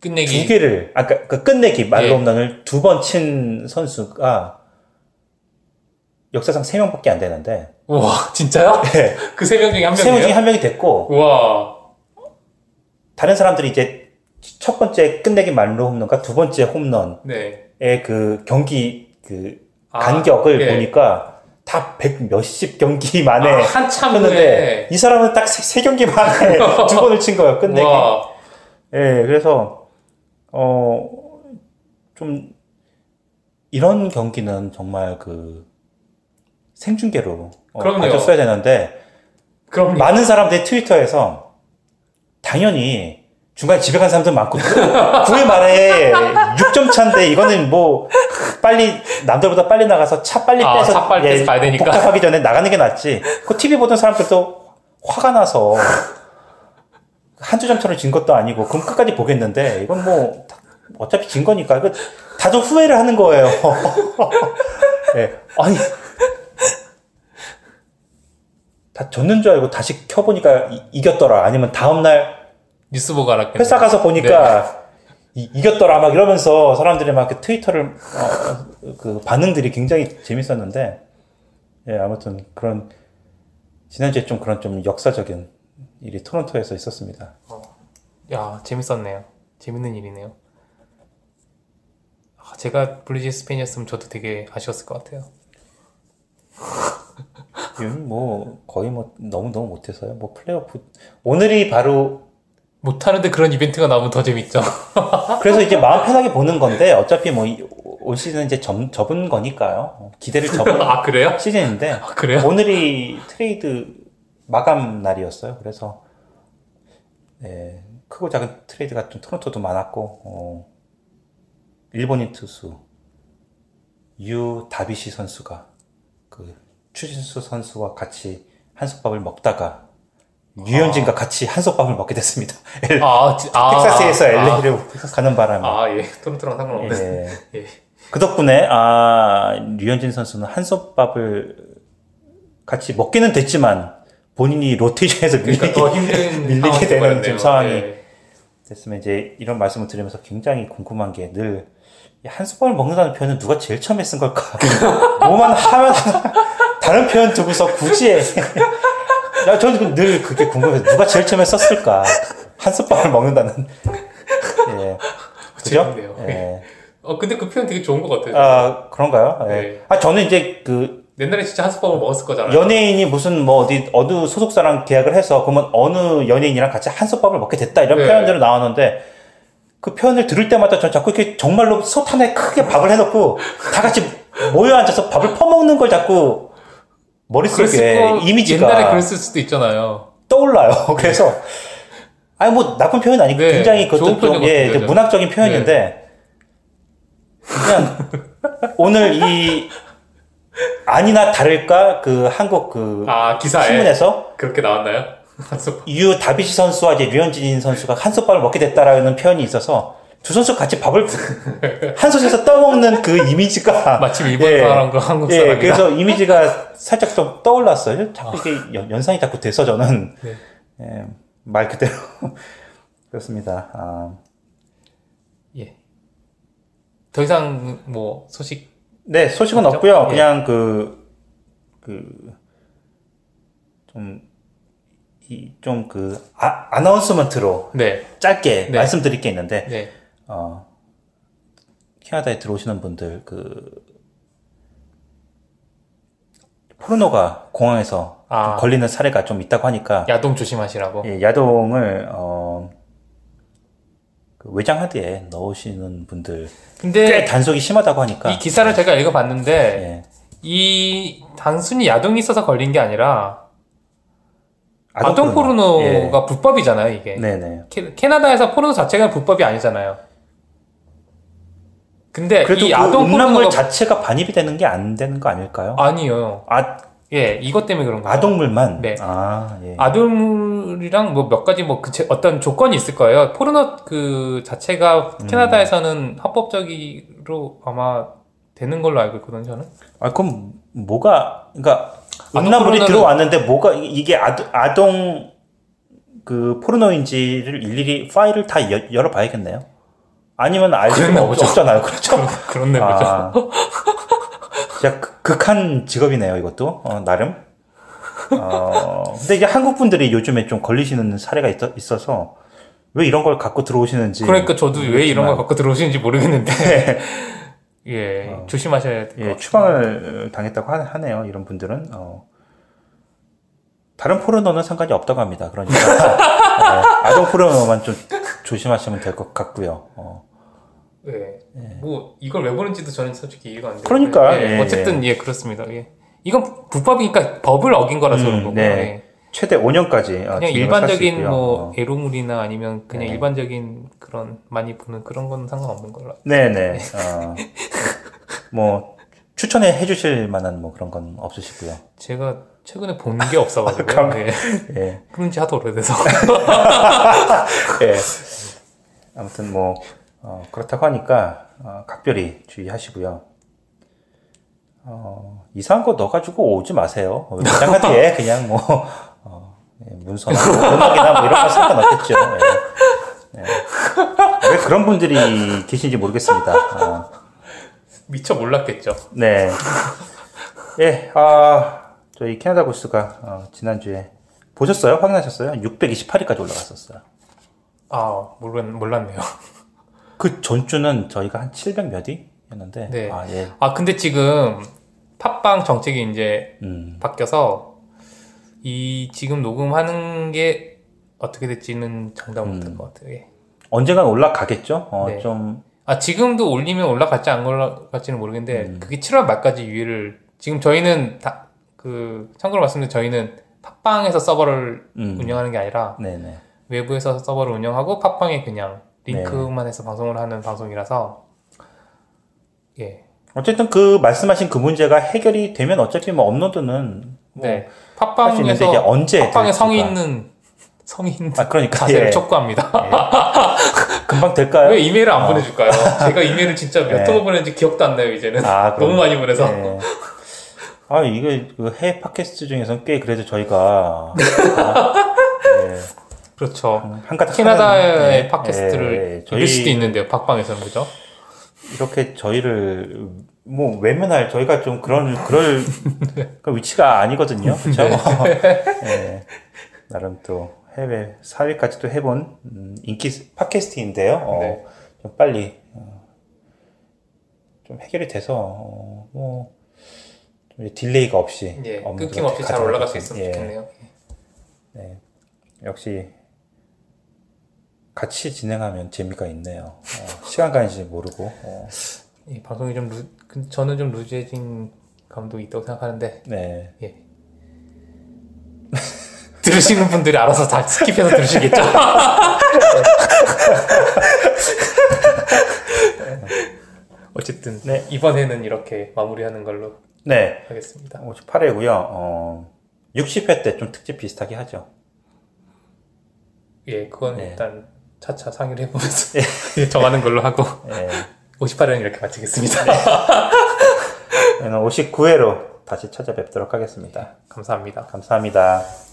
끝내기. 두 개를 아까 그 끝내기 말로 예. 홈런을 두번 친 선수가 역사상 세 명밖에 안 되는데 와, 진짜요? 네. 그세명 중에 한세명 중에 명이에요? 한 명이 됐고 와. 다른 사람들이 이제 첫 번째 끝내기 말로 홈런과 두 번째 홈런의 네. 그 경기 그 아, 간격을 예. 보니까 다 백 몇십 경기 만에 아, 한참 했는데. 이 사람은 딱 세 경기 만에 두 번을 친 거예요 끝내기. 와. 예, 그래서 어 좀 이런 경기는 정말 그 생중계로 어. 봐줬어야 되는데 그럼 많은 사람들이 트위터에서 당연히 중간에 집에 간 사람들 많고 9회 말에 6점 차인데 이거는 뭐 빨리 남들보다 빨리 나가서 차 빨리 아, 빼서 차 빨리 빼서 가야 되니까. 복잡하기 전에 나가는 게 낫지. 그 TV 보던 사람들도 화가 나서 한두 점차로 진 것도 아니고 그럼 끝까지 보겠는데 이건 뭐 어차피 진 거니까 이거 다들 후회를 하는 거예요. 예. 아니 다 졌는 줄 알고 다시 켜보니까 이, 이겼더라. 아니면 다음날 뉴스 보고 알았겠네. 회사 가서 보니까 이, 겼더라 막 이러면서 사람들이 막 그 트위터를 어, 그 반응들이 굉장히 재밌었는데 예 아무튼 그런 지난주에 좀 그런 좀 역사적인 일이 토론토에서 있었습니다. 야, 재밌었네요. 재밌는 일이네요. 아, 제가 블루제이스 팬이었으면 저도 되게 아쉬웠을 것 같아요. 뭐 거의 뭐 너무 너무 못해서요. 뭐 플레이오프 오늘이 바로 못하는데 그런 이벤트가 나오면 더 재밌죠. 그래서 이제 마음 편하게 보는 건데 어차피 뭐 올 시즌 이제 접, 접은 거니까요. 어, 기대를 접은 아, 그래요? 시즌인데 아, 그래요? 오늘이 트레이드 마감 날이었어요. 그래서 네, 크고 작은 트레이드가 좀 토론토도 많았고 어, 일본인 투수 유 다비시 선수가 그 추신수 선수와 같이 한솥밥을 먹다가 류현진과 같이 한솥밥을 먹게 됐습니다. 엘- 아, 지- 아, 텍사스에서 아, LA로 가는 바람에 아, 예. 토론토랑 상관없네. 예. 예. 그 덕분에 아 류현진 선수는 한솥밥을 같이 먹기는 됐지만 본인이 로테이션에서 밀리게, 그러니까 밀리게 되는. 지금 상황이 예. 됐으면 이제 이런 말씀을 드리면서 굉장히 궁금한 게 늘 한솥밥을 먹는다는 표현은 누가 제일 처음에 쓴 걸까? 뭐만 하면 다른 표현 두고서 굳이 해. 야, 저는 늘 그게 궁금해서 누가 제일 처음에 썼을까? 한솥밥을 먹는다는. 예. 그죠? 예. 어, 근데 그 표현 되게 좋은 것 같아요. 아, 그런가요? 예. 네. 아, 저는 이제 그 옛날에 진짜 한솥밥을 먹었을 거잖아요. 연예인이 무슨 뭐 어디 어느 소속사랑 계약을 해서 그러면 어느 연예인이랑 같이 한솥밥을 먹게 됐다 이런 네. 표현들이 나왔는데 그 표현을 들을 때마다 전 자꾸 이렇게 정말로 솥 하나에 크게 밥을 해놓고 다 같이 모여 앉아서 밥을 퍼먹는 걸 자꾸 머릿속에 이미지가 옛날에 그랬을 수도 있잖아요. 떠올라요. 그래서 아니 뭐 나쁜 표현 아니고 네, 굉장히 그것도 좀 예, 거죠. 문학적인 표현인데 그냥 오늘 이 아니나 다를까 그 한국 그 아, 기사에 신문에서 그렇게 나왔나요? 유 다비시 선수와 이제 류현진 선수가 한솥밥을 먹게 됐다라는 표현이 있어서 두 선수 같이 밥을 한 솥에서 떠먹는 그 이미지가 마침 일본 예. 사람과 한국 예, 사람이다. 그래서 이미지가 살짝 좀 떠올랐어요. 자꾸 이게 연- 연상이 자꾸 돼서 저는 네. 예, 말 그대로 그렇습니다. 아, 예. 더 이상 뭐 소식 네 소식은 없죠? 없고요. 예. 그냥 그 그좀좀그 아, 나운스먼트로 네. 짧게 네. 말씀드릴 게 있는데 네. 어, 캐나다에 들어오시는 분들 그 포르노가 공항에서 아. 걸리는 사례가 좀 있다고 하니까 야동 조심하시라고. 예, 야동을 어, 그 외장 하드에 넣으시는 분들 꽤 근데 단속이 심하다고 하니까 이 기사를 제가 읽어봤는데 예, 이 단순히 야동이 있어서 걸린 게 아니라 아동 아동 포르노. 포르노가 불법이잖아요, 이게. 예, 네네. 캐, 캐나다에서 포르노 자체가 불법이 아니잖아요. 근데 그래도 이 그 아동 음란물 포르노가 자체가 반입이 되는 게 안 되는 거 아닐까요? 아니요. 아, 예, 이것 때문에 그런 거예요. 아동물만. 네. 아, 예. 아동물이랑 뭐 몇 가지 뭐 그 어떤 조건이 있을 거예요. 포르노 그 자체가 음. 캐나다에서는 합법적으로 아마 되는 걸로 알고 있거든요, 저는. 아, 그럼 뭐가, 그러니까 음란물이 들어왔는데 뭐가 이- 이게 아동, 아동 그 포르노인지를 일일이 파일을 다 여, 열어 봐야겠네요. 아니면 알 수가 없. 없잖아요. 그렇죠. 그렇네, 보죠. 아, 진짜 극- 극한 직업이네요, 이것도. 어, 나름. 어, 근데 이제 한국 분들이 요즘에 좀 걸리시는 사례가 있 어, 서왜 이런 걸 갖고 들어오시는지. 그러니까 저도 왜 이런 걸 모르겠지만, 갖고 들어오시는지 모르겠는데. 예, 조심하셔야 될것 예. 추방을 당했다고 하- 하네요. 이런 분들은. 어. 다른 포르노는 상관이 없다고 합니다. 그러니까 예, 아동 포르노만 좀 조심하시면 될 것 같고요. 어. 예. 뭐 이걸 왜 보는지도 저는 솔직히 이해가 안 돼요. 그러니까, 예, 예, 어쨌든 예 그렇습니다. 예. 이건 불법이니까 법을 어긴 거라서 그런 음, 거고. 네. 예. 최대 5년까지 그냥 일반적인 뭐 어. 에로물이나 아니면 그냥 네. 일반적인 그런 많이 보는 그런 건 상관없는 걸로. 네네. 어. 뭐 추천해 해주실 만한 뭐 그런 건 없으시고요. 제가 최근에 본 게 없어가지고 감- 예. 예. 그런지 하도 오래돼서 예. 아무튼 뭐 어, 그렇다고 하니까 어, 각별히 주의하시고요. 어, 이상한 거 넣어가지고 오지 마세요. 외장하드에 그냥 뭐 어, 예, 문서나 뭐 음악이나 뭐 이런 거 상관없겠죠. 예. 예. 왜 그런 분들이 계신지 모르겠습니다. 어, 미처 몰랐겠죠. 네. 예, 아, 저희 캐나다 구스가 어, 지난주에 보셨어요? 확인하셨어요? 628위까지 올라갔었어요. 아 몰랐 몰랐네요. 그 전주는 저희가 한 700몇 위였는데. 네. 아, 예. 아 근데 지금 팟빵 정책이 이제 음. 바뀌어서 이 지금 녹음하는 게 어떻게 될지는 장담 못할 것 같아요. 예. 언젠간 올라가겠죠? 어, 네. 좀, 아 지금도 올리면 올라갈지 안 올라갈지는 모르겠는데 음. 그게 7월 말까지 유예를 지금 저희는 다 그 참고로 말씀드리면 저희는 팟빵에서 서버를 음. 운영하는 게 아니라 네네. 외부에서 서버를 운영하고 팟빵에 그냥 네. 링크만 해서 방송을 하는 방송이라서 예. 어쨌든 그 말씀하신 그 문제가 해결이 되면 어차피 뭐 업로드는 뭐 네. 팟빵에서 언제 팟빵에 성의 있는 있는 아, 그러니까, 자세를 예. 촉구합니다. 금방 될까요? 왜 이메일을 안 보내줄까요? 제가 이메일을 진짜 몇 네. 통을 보냈는지 기억도 안 나요 이제는. 아, 너무 많이 보내서. 네. 아, 이게 그 해외 팟캐스트 중에서는 꽤 그래도 저희가 아, 네. 그렇죠. 한가닥 캐나다의 하는, 네. 팟캐스트를 네, 이길 수도 있는데요, 팟빵에서는 그죠? 이렇게 저희를 뭐 외면할 저희가 좀 그런 그럴 그 위치가 아니거든요. 그렇죠? 네. 나름 또 해외 사회까지도 해본 음, 인기 팟캐스트인데요. 어, 네. 좀 빨리 어, 좀 해결이 돼서 어, 뭐좀 delay가 없이 예, 끊김없이 잘 올라갈 수것 있으면 같- 예. 좋겠네요. 역시 같이 진행하면 재미가 있네요. 어, 시간 가는지 모르고. 어, 이 방송이 좀 루, 그- 저는 좀 loose해진 감도 있다고 생각하는데 네. 예. 들으시는 분들이 알아서 다 스킵해서 들으시겠죠? 어쨌든 네. 이번에는 이렇게 마무리하는 걸로 네. 하겠습니다. 58회고요. 어, 60회 때 좀 특집 비슷하게 하죠. 예, 그건 네. 일단 차차 상의를 해보면서 정하는 걸로 하고 네. 58회는 이렇게 마치겠습니다. 저는 59회로 다시 찾아뵙도록 하겠습니다. 감사합니다. 감사합니다.